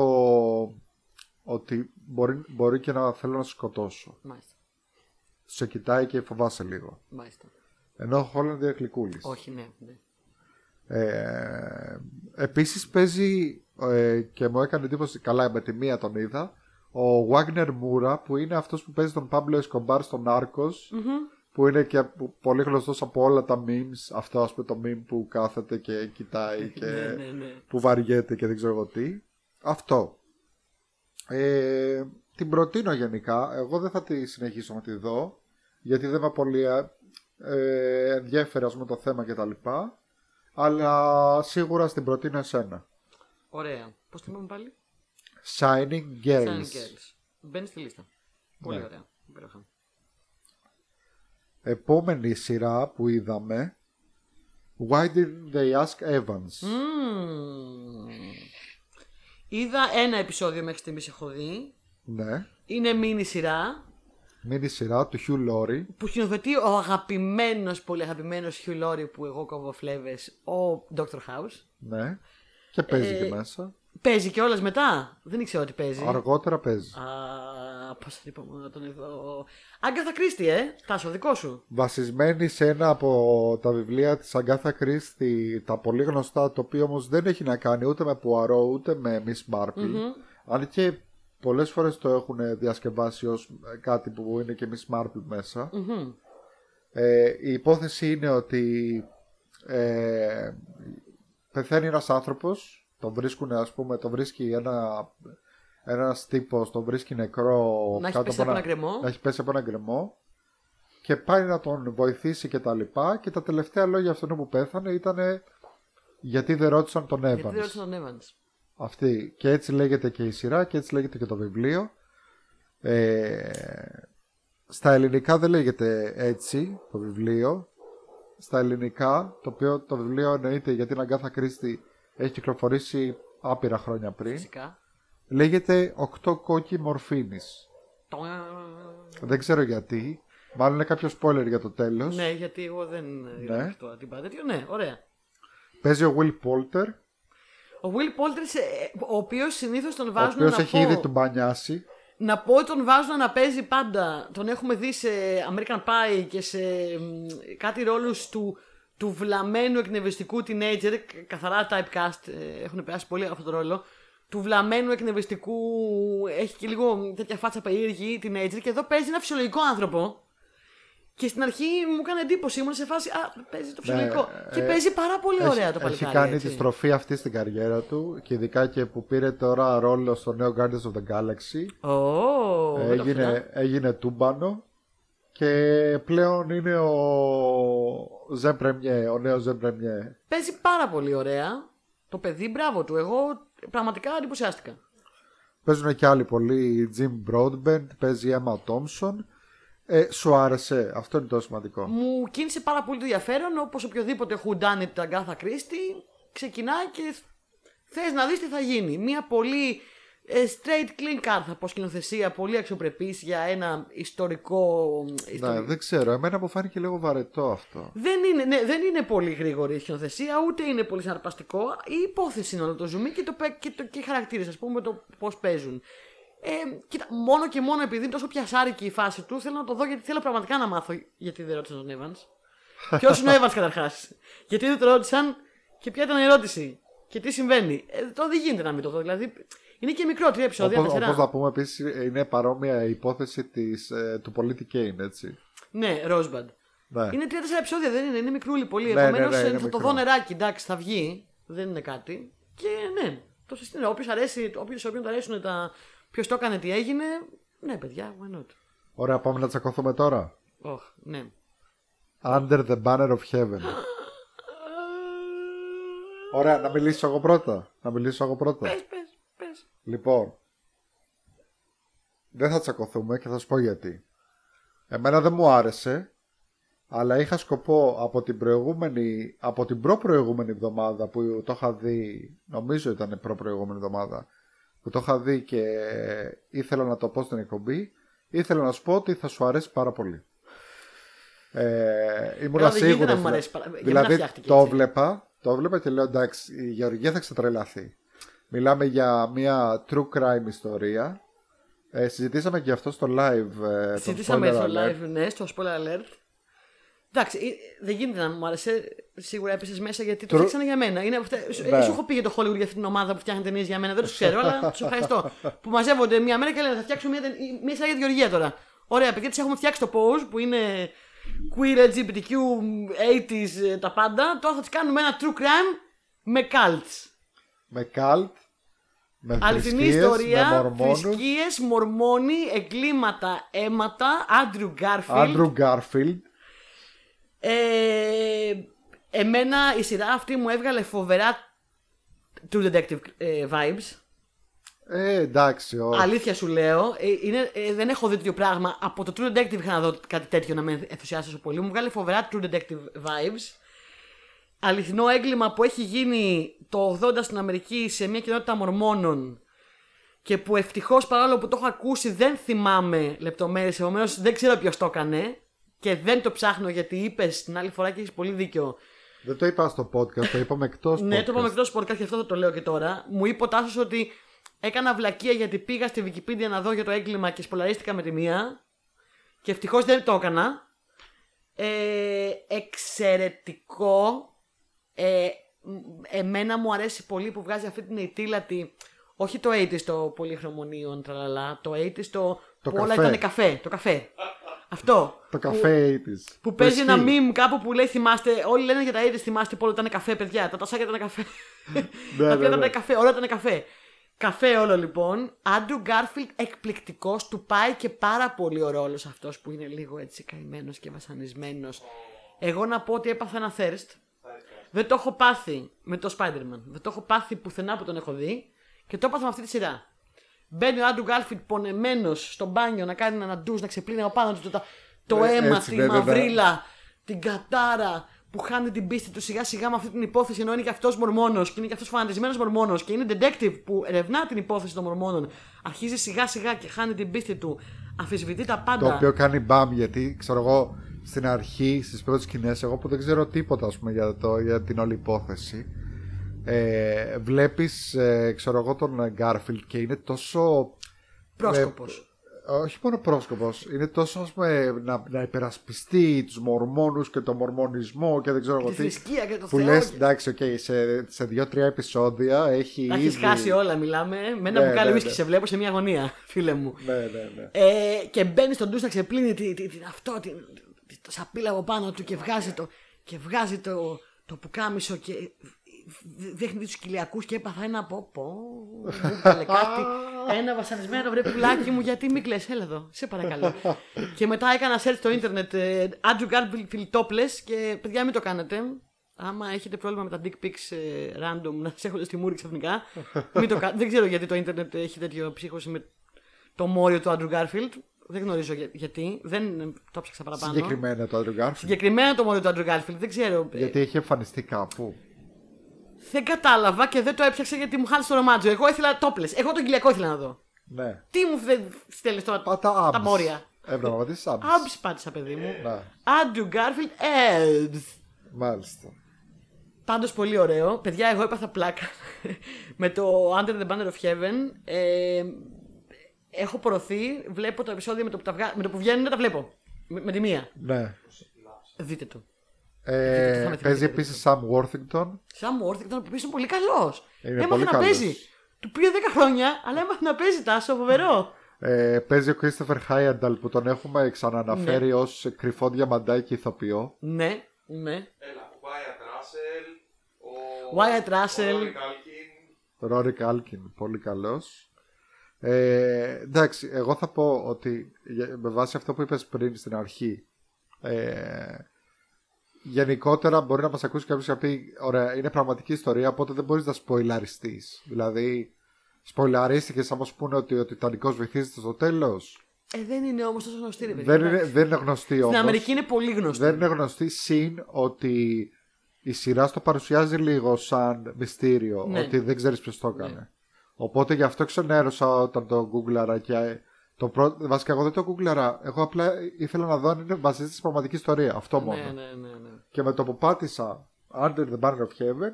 ότι μπορεί, μπορεί και να θέλω να σε σκοτώσω.
Μάλιστα.
Σε κοιτάει και φοβάσαι λίγο.
Μάλιστα.
Ενώ ο Χόλαντ είναι γλυκούλης.
Όχι, ναι. ναι.
Ε, επίσης παίζει ε, και μου έκανε εντύπωση, καλά με τη μία τον είδα, ο Wagner Moura που είναι αυτός που παίζει τον Pablo Escobar στο Narcos που είναι και που- πολύ γνωστός από όλα τα memes, αυτό ας πούμε το meme που κάθεται και κοιτάει και
ναι, ναι, ναι.
που βαριέται και δεν ξέρω εγώ τι. Αυτό. Ε, την προτείνω γενικά, εγώ δεν θα τη συνεχίσω να τη δω γιατί δεν με πολύ ε, ενδιέφερε ας πούμε το θέμα κτλ. Αλλά σίγουρα στην προτείνω εσένα.
Ωραία. Πώς το είπαμε πάλι;
Shining Girls.
Shining Girls. Μπαίνεις στη λίστα. Πολύ
Ναι.
ωραία. Υπέροχα.
Επόμενη σειρά που είδαμε Why didn't they ask Evans
Μμμ. Είδα ένα επεισόδιο μέχρι στιγμής έχω δει.
Ναι
Είναι μίνι σειρά
Μίνι σειρά του Hugh Laurie
που σκηνοθετεί ο αγαπημένος, πολύ αγαπημένος Hugh Laurie που εγώ κόβω φλέβες, ο Dr. House.
Ναι Και παίζει
Ε,
και μέσα
Παίζει και μετά; Δεν ήξερα ότι παίζει.
Αργότερα παίζει
Α, πώς θα είπαμε να τον εδώ. Άγκαθα Κρίστη, ε! Τάσο, δικό σου.
Βασισμένη σε ένα από τα βιβλία της Αγκάθα Κρίστη Τα πολύ γνωστά Το οποίο όμως δεν έχει να κάνει ούτε με Πουαρό ούτε με Miss Marple Αν και πολλές φορές το έχουν διασκευάσει ως κάτι που είναι και Miss Marple μέσα
Μμμ.
Ε, η υπόθεση είναι ότι ε, πεθαίνει ένας άνθρωπος, τον βρίσκουν ας πούμε, τον βρίσκει ένα, ένας τύπος, τον βρίσκει νεκρό
Να έχει
κάτω
πέσει από
ένα-
ένα γκρεμό.
να έχει πέσει από ένα γκρεμό και πάει να τον βοηθήσει και τα λοιπά και τα τελευταία λόγια αυτού που πέθανε ήταν γιατί δεν ρώτησαν τον
Γιατί
Evans.
δεν ρώτησα τον Evans.
Αυτή. Και έτσι λέγεται και η σειρά και έτσι λέγεται και το βιβλίο. Ε, στα ελληνικά δεν λέγεται έτσι το βιβλίο. Στα ελληνικά, το οποίο το βιβλίο εννοείται γιατί την Αγκάθα Κρίστη έχει κυκλοφορήσει άπειρα χρόνια πριν,
Φυσικά.
λέγεται «Οκτώ κόκκι μορφήνης».
Το-
Δεν ξέρω γιατί. Μάλλον είναι κάποιο spoiler για το τέλος.
Ναι, γιατί εγώ δεν είδα
Ναι.
αυτό την τέτοιο. Ναι, ωραία.
Παίζει ο Will Polter,
Ο Will Poulter, ο οποίος συνήθως τον
ο
βάζουν
οποίος
να
έχει
πω,
ήδη του μπανιάσει.
να πω ότι τον βάζουν να παίζει πάντα. Τον έχουμε δει σε American Pie και σε μ, κάτι ρόλους του, του βλαμμένου εκνευριστικού teenager, κα- καθαρά typecast, ε, έχουν περάσει πολύ αυτό το ρόλο. Του βλαμμένου εκνευριστικού, έχει και λίγο τέτοια φάτσα περίεργη teenager και εδώ παίζει ένα φυσιολογικό άνθρωπο. Και στην αρχή μου έκανε εντύπωση, ήμουν σε φάση. Α, παίζει το φυσιολογικό. και
ε,
παίζει πάρα πολύ ωραία
έχει,
το παλικάρι.
έχει κάνει
έτσι.
τη στροφή αυτή στην καριέρα του και ειδικά και που πήρε τώρα ρόλο στο νέο Guardians of the Galaxy.
Ω, δεν το ήξερα.
έγινε, έγινε τούμπανο και πλέον είναι ο Ζεν Πρεμιέ, ο νέος Ζεν Πρεμιέ.
Παίζει πάρα πολύ ωραία. Το παιδί, μπράβο του. Εγώ πραγματικά εντυπωσιάστηκα.
Παίζουν και άλλοι πολλοί, Jim Broadbent, παίζει Emma Thompson. Ε, σου άρεσε, αυτό είναι το σημαντικό.
Μου κίνησε πάρα πολύ το ενδιαφέρον, όπως οποιοδήποτε whodunit του Αγκάθα Κρίστη ξεκινάει και θες να δεις τι θα γίνει. Μια πολύ ε, straight clean card θα πω σκηνοθεσία, πολύ αξιοπρεπής για ένα ιστορικό.
Ναι,
ιστορικό-
δεν ξέρω, εμένα μου φάνηκε λίγο βαρετό αυτό.
Δεν είναι, ναι, δεν είναι πολύ γρήγορη η σκηνοθεσία, ούτε είναι πολύ συναρπαστικό. Η υπόθεση είναι όλο το ζουμί και, το, πε- και, το, και οι χαρακτήρες, ας πούμε, το πώς παίζουν. Ε, κοίτα, μόνο και μόνο επειδή είναι τόσο πιασάρικη η φάση του, θέλω να το δω γιατί θέλω πραγματικά να μάθω γιατί δεν ρώτησαν τον Evans. Ποιος είναι ο Evans καταρχάς; Γιατί δεν το ρώτησαν Και ποια ήταν η ερώτηση; Και τι συμβαίνει; Ε, τώρα δεν γίνεται να μην το δω. Δηλαδή, είναι και μικρό, τρία επεισόδια.
Όπως,
τεσσερά.
όπως να πούμε επίσης, είναι παρόμοια η υπόθεση της, ε, του πολίτη Κέιν, έτσι.
Ναι, Rosebud.
Ναι.
Είναι τρία-τέσσερα επεισόδια, δεν είναι. Είναι μικρούλι πολύ.
Ναι,
Επομένως
ναι, ναι, είναι
θα το
μικρό.
δω νεράκι, εντάξει, θα βγει. Δεν είναι κάτι. Και ναι, το συστήνω. Όποιος αρέσει, όποιος, όποιον του αρέσουν τα. Ποιος το έκανε, τι έγινε; Ναι, παιδιά, why not;
Ωραία, πάμε να τσακωθούμε τώρα.
Oh, ναι.
Under the banner of heaven. Ωραία, να μιλήσω εγώ πρώτα. Να μιλήσω εγώ πρώτα.
Πες, πες, πες.
Λοιπόν, δεν θα τσακωθούμε και θα σου πω γιατί. Εμένα δεν μου άρεσε, αλλά είχα σκοπό από την προηγούμενη, από την προ-προηγούμενη εβδομάδα που το είχα δει, νομίζω ήταν προ-προηγούμενη εβδομάδα, που το είχα δει και ήθελα να το πω στην εκπομπή, ήθελα να σου πω ότι θα σου αρέσει πάρα πολύ. Ε, ήμουν
Καλά, δεν γίνεται
σίγουρος.
να μου
δηλα-
αρέσει παρα- για μένα
δηλαδή
φτιάχτηκε
το
έτσι.
βλέπα, το βλέπα και λέω εντάξει, η Γεωργία θα ξετρελαθεί. Μιλάμε για μια true crime ιστορία. Ε, συζητήσαμε και αυτό στο live. Ε, τον
Συζητήσαμε
spoiler
στο
alert.
live, ναι, στο spoiler alert. Εντάξει, ε, δεν γίνεται να μου άρεσε. Σίγουρα έπεσε μέσα γιατί το
True-
φτιάξανε για μένα. Είναι αυτά... ε, Σου έχω πει για το Hollywood για αυτή την ομάδα που φτιάχνει ταινίες για μένα. Δεν τους ξέρω, αλλά τους ευχαριστώ. που μαζεύονται μία μέρα και λένε θα φτιάξουμε μια, ταινία- μια σειρά για τη Γεωργία τώρα. Ωραία, παιδιά, τη έχουμε φτιάξει το pose που είναι queer, LGBTQ, 80s, ε, τα πάντα. Τώρα θα τη κάνουμε ένα true crime με cults.
Με καλτ, με
Αληθινή
θρησκείες, με
ιστορία,
μορμόνους.
θρησκείες, μορμόνοι, εγκλήματα, αίματα, Άντριου Γκάρφιλντ.
Άντρου Γκάρφιλντ.
Ε, εμένα η σειρά αυτή μου έβγαλε φοβερά True Detective ε, vibes.
Ε, εντάξει, όχι.
Αλήθεια σου λέω. Ε, είναι, ε, δεν έχω δει τέτοιο πράγμα. Από το True Detective είχα να δω κάτι τέτοιο να με ενθουσιάσει τόσο πολύ. Μου βγάλε φοβερά True Detective vibes. Αληθινό έγκλημα που έχει γίνει το 80 στην Αμερική σε μια κοινότητα μορμόνων και που ευτυχώς παρόλο που το έχω ακούσει δεν θυμάμαι λεπτομέρειες. Επομένως δεν ξέρω ποιος το έκανε και δεν το ψάχνω γιατί είπες την άλλη φορά και έχεις πολύ δίκιο.
Δεν το είπα στο podcast, το είπαμε εκτός
Ναι, το είπαμε εκτός podcast και αυτό θα το λέω και τώρα. Μου είπε ο Τάσος ότι έκανα βλακεία γιατί πήγα στη Wikipedia να δω για το έγκλημα και σπολαρίστηκα με τη μία. Και ευτυχώς δεν το έκανα. Ε, εξαιρετικό. Ε, μ- εμένα μου αρέσει πολύ που βγάζει αυτή την αιτήλατη. Όχι το 80 το πολύχρωμο neon, τραλαλά. Το 80 το,
Το
που όλα
καφέ.
ήταν καφέ. Το καφέ. Αυτό.
Το
Που-
καφέ της.
που παίζει ένα meme κάπου που λέει θυμάστε. Όλοι λένε για τα eighties θυμάστε που όλα ήταν καφέ, παιδιά. Τα τασάκια ήταν καφέ.
Ναι,
τα
ναι,
οποία
ναι.
ήταν καφέ, όλα ήταν καφέ. Καφέ όλο λοιπόν. Άντρου Γκάρφιλντ εκπληκτικός. Του πάει και πάρα πολύ ο ρόλος αυτός που είναι λίγο έτσι καημένος και βασανισμένος. Εγώ να πω ότι έπαθα ένα thirst. Δεν το έχω πάθει με το Spider-Man. Δεν το έχω πάθει πουθενά που τον έχω δει. Και το έπαθα με αυτή τη σειρά. Μπαίνει ο Άντρου Γκάρφιλντ πονεμένος στο μπάνιο να κάνει ένα ντουζ, να ξεπλύνει από πάνω του το, το, το
Ε,
αίμα,
έτσι,
τη
ναι, ναι, ναι.
μαυρίλα, την κατάρα που χάνει την πίστη του σιγά σιγά με αυτή την υπόθεση ενώ είναι και αυτός μορμόνος και είναι και αυτός φανατισμένος μορμόνος και είναι detective που ερευνά την υπόθεση των μορμόνων. Αρχίζει σιγά σιγά και χάνει την πίστη του. Αμφισβητεί τα πάντα.
Το οποίο κάνει μπαμ γιατί ξέρω εγώ στην αρχή, στις πρώτες σκηνές, εγώ που δεν ξέρω τίποτα ας πούμε, για, το, για την όλη υπόθεση. Ε, Βλέπεις, ε, ξέρω εγώ, τον Γκάρφιλτ και είναι τόσο.
Πρόσκοπος.
ε, όχι μόνο πρόσκοπος, είναι τόσο ας πούμε, να, να υπερασπιστεί τους μορμόνους και τον μορμονισμό και δεν ξέρω εγώ
Τη
τι.
θρησκεία και το
Που
Θεό.
λες, εντάξει, οκ, σε, σε δύο-τρία επεισόδια έχει
Τα έχεις
ήδη...
χάσει όλα, μιλάμε. Με ένα
Ναι,
μπουκάλι
ναι,
whisky
ναι.
σε βλέπω σε μια γωνία, φίλε μου.
Ναι, ναι, ναι.
Ε, και μπαίνει στον ντους να ξεπλύνει τη, τη, την αυτό, την, τη- το σαπίλα από πάνω του και βγάζει το, και βγάζει το, το πουκάμισο και δ- δείχνει τους κοιλιακούς και έπαθα ένα από πω. Μου βγάλε κάτι. Ένα βασανισμένο βρε πουλάκι μου, γιατί μην κλαις, έλα εδώ, σε παρακαλώ. και μετά έκανα search στο ίντερνετ ε, Andrew Garfield topless και παιδιά μην το κάνετε. Άμα έχετε πρόβλημα με τα dick pics ε, random να σε έχονται στη μούρη ξαφνικά, μην το κάνετε. Δεν ξέρω γιατί το ίντερνετ έχει τέτοιο ψύχωση με το μόριο του Andrew Garfield. Δεν γνωρίζω για- γιατί. Δεν ε, το ψάξα παραπάνω.
Συγκεκριμένα το Andrew Garfield.
Συγκεκριμένα το μόριο του Andrew Garfield. Δεν ξέρω. Ε,
Γιατί έχει εμφανιστεί κάπου.
Δεν κατάλαβα και δεν το έψαξα γιατί μου χάλασε το ρομάτζο. Εγώ ήθελα τόπλες. Εγώ τον κυλιακό ήθελα να δω.
Ναι.
Τι μου δεν στέλνεις τώρα
Πάτα
τα
abs.
μόρια;
Ε, πραγματικά abs.
Άμπς πάτησα, παιδί μου.
Ναι,
Andrew Garfield Elves.
μάλιστα.
Πάντως πολύ ωραίο. Παιδιά, εγώ έπαθα πλάκα με το Under the Banner of Heaven. Ε, έχω προωθεί, βλέπω το επεισόδιο με το που, τα βγα... με το που βγαίνουν, τα βλέπω. Με, με τη μία.
Ναι.
Δείτε το.
Ε,
θα με
παίζει
θυμηθείτε
επίσης Sam Worthington.
Sam Worthington που είναι πολύ καλός.
Είναι
Έμαθε
πολύ
να
καλός.
παίζει. Του πήρε 10 χρόνια, αλλά έμαθε να παίζει τάσο, φοβερό.
Ε, παίζει ο Christopher Heyerdahl που τον έχουμε ξαναναφέρει
Ναι.
ως κρυφό διαμαντάκι ηθοποιό.
Ναι, ναι.
Έλα, ο Wyatt Russell, ο
Wyatt Russell.
ο Rory Culkin.
Ρόρι Κάλκιν, πολύ καλός. Ε, εντάξει, εγώ θα πω ότι για- με βάση αυτό που είπες πριν στην αρχή ε, γενικότερα μπορεί να μας ακούσει κάποιος και να πει ωραία, είναι πραγματική ιστορία οπότε δεν μπορείς να σποιλαριστείς. Δηλαδή, σποιλαρίστηκες άμα σου πούνε ότι ο Τιτανικός βυθίζεται στο τέλος.
Ε, δεν είναι όμως τόσο γνωστή, ρε παιδί.
Δεν είναι, δεν είναι γνωστή
Στην
όμως.
Αμερική είναι πολύ γνωστή.
Δεν είναι γνωστή συν ότι η σειρά στο παρουσιάζει λίγο σαν μυστήριο.
Ναι.
Ότι δεν ξέρεις ποιος το έκανε. Οπότε γι' αυτό ξενέρωσα όταν το γκούγκλαρα και το πρώτο, βασικά εγώ δεν το γκούγκλαρα. Εγώ απλά ήθελα να δω αν είναι βασίζεται στην πραγματική ιστορία. Αυτό μόνο.
Ναι, ναι, ναι, ναι.
Και με το που πάτησα Under the Banner of Heaven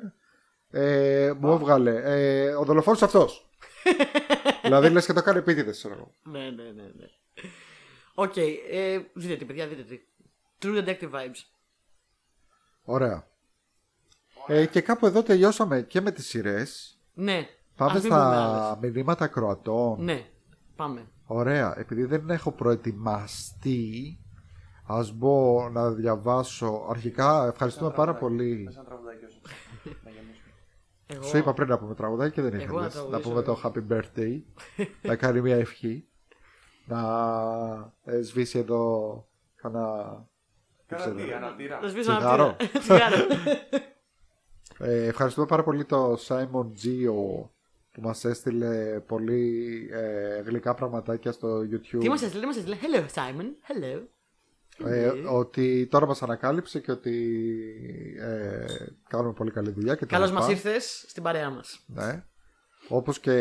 ε, μου έβγαλε ε, ο δολοφόνος αυτός. δηλαδή λες και το έκανε επίτηδες ξέρω εγώ.
Ναι, ναι, ναι. ναι. Οκ, ε, δείτε τι, παιδιά, δείτε τι. True Detective Vibes.
Ωραία. Ε, και κάπου εδώ τελειώσαμε και με τις σειρές.
Ναι.
Πάμε
Ας μην πούμε
στα
άλλες.
μηνύματα κροατών.
Ναι, πάμε.
Ωραία. Επειδή δεν έχω προετοιμαστεί, ας μπω να διαβάσω. Αρχικά, ευχαριστούμε πάρα πολύ.
Πες ένα τραγουδάκι όσο. Να γεμίσουμε.
Εγώ...
Σου είπα πριν να πούμε τραγουδάκι και δεν
Εγώ
ήθελες.
να
Να
τραγουδήσω,
πούμε το Happy Birthday. να κάνει μια ευχή. Να ε, σβήσει εδώ κανένα...
Κάνα τι, ανατήρα.
Να σβήσω ένα
Τσιγάρο.
πτήρα. Τσιγάρο.
Ε, ευχαριστούμε πάρα πολύ το Simon Gio που μας έστειλε πολύ ε, γλυκά πραγματάκια στο YouTube.
Τι μας έστειλε, τι μας έστειλε; Hello, Simon. Hello.
Ε, ότι τώρα μας ανακάλυψε και ότι ε, κάνουμε πολύ καλή δουλειά και τα
Καλώς
λοιπά.
μας ήρθες στην παρέα μας.
Ναι. Όπως και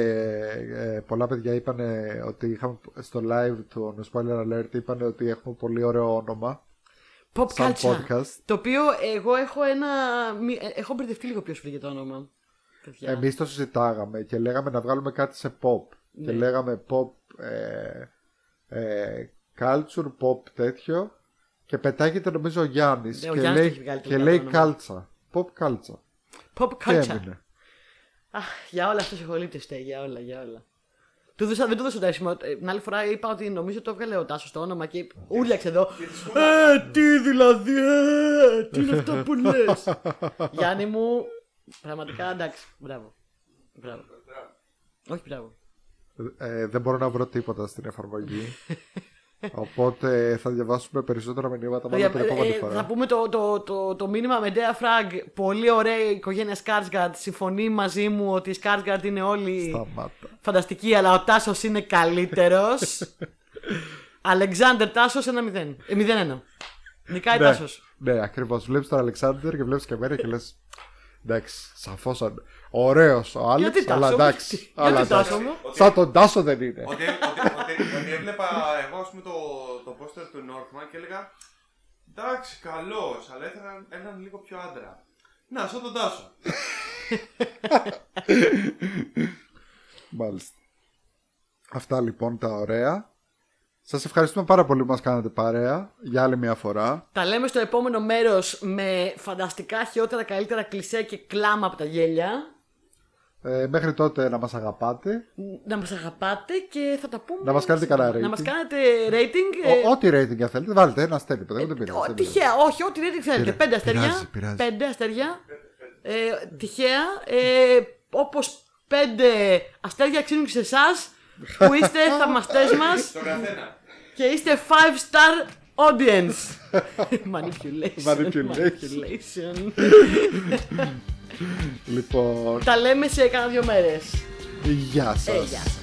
ε, πολλά παιδιά είπαν ότι είχαμε στο live του Spoiler Alert είπαν ότι έχουμε πολύ ωραίο όνομα
Pop
σαν
culture.
podcast.
Το οποίο εγώ έχω ένα. μη- ε, Έχω μπερδευτεί λίγο ποιος βρήκε το όνομα. Παιδιά.
Εμείς το συζητάγαμε και λέγαμε να βγάλουμε κάτι σε pop. Και
Ναι.
λέγαμε pop ε, ε, culture, pop τέτοιο. Και πετάγεται νομίζω ο Γιάννης
Ναι, ο
και,
Γιάννης το
λέει,
έχει βγάλει
και
τελικά
λέει
το όνομα.
κάλτσα. Pop κάλτσα.
Pop
Και
culture.
έμεινε.
Αχ, για όλα αυτό συγχωρείτε, Στέ, για όλα, για όλα. Του δώσα, δεν του δώσα το έσημο. Ε, Την άλλη φορά είπα ότι νομίζω το έβγαλε ο Τάσος το όνομα και ούρλιαξε εδώ. Ε, τι δηλαδή, ε, τι είναι αυτό που λες. Γιάννη μου, πραγματικά εντάξει. Μπράβο. Μπράβο. Όχι, μπράβο.
Ε, δεν μπορώ να βρω τίποτα στην εφαρμογή. Οπότε θα διαβάσουμε περισσότερα μηνύματα μόνο την
Ε,
επόμενη
ε,
φορά.
θα πούμε το, το, το, το μήνυμα με Dea Frag. Πολύ ωραία η οικογένεια Skarsgård. Συμφωνεί μαζί μου ότι η Skarsgård είναι όλοι
Σταμάτα.
φανταστικοί, αλλά ο Τάσος είναι καλύτερος. Αλεξάνδρ Τάσος 1-0. Ε, 0-1. Νικάει
ναι,
Τάσος.
ναι ακριβώς. Βλέπεις τον Αλεξάνδρ και βλέπεις και εμένα και λες. Εντάξει, σαφώς. Ωραίος ο Άλεξ,
Γιατί
αλλά
Τάσο,
εντάξει.
γιατί
αλλά
Τάσο
εντάξει.
μου;
Σαν τον Τάσο δεν είναι.
Ότι, ότι, ότι, ότι έβλεπα εγώ ας πούμε το, το πόστερ του Northman και έλεγα εντάξει καλός αλλά ήθελα έναν λίγο πιο άντρα. Να, σαν τον Τάσο.
Μάλιστα. Αυτά λοιπόν τα ωραία. Σας ευχαριστούμε πάρα πολύ που μας κάνατε παρέα για άλλη μια φορά.
Τα λέμε στο επόμενο μέρος με φανταστικά χειρότερα, καλύτερα κλισέ και κλάμα από τα γέλια.
Ε, μέχρι τότε να μας αγαπάτε.
Να μας αγαπάτε και θα τα πούμε.
Να μας κάνετε κανένα
Να
rating.
μας κάνετε rating. ε,
Ο- Ό,τι rating αν θέλετε, βάλτε ένα αστέρι. παιδιά, δεν πειράζει.
Ω,
δεν πειράζει.
τυχαία, όχι, ό,τι rating θέλετε.
Πειρα-
Πέντε αστέρια.
πειράζει, πειράζει.
Πέντε αστέρια. Ε, τυχαία. Ε, Όπως πέντε αστέρια ξύνουν και σε εσάς που είστε θαυμαστέ μας
Στον καθένα.
Και είστε 5 star audience. Manipulation.
Manipulation.
Manipulation.
Λοιπόν,
Τα λέμε σε κάνα δύο μέρες.
γεια σας.
Ε, γεια σας.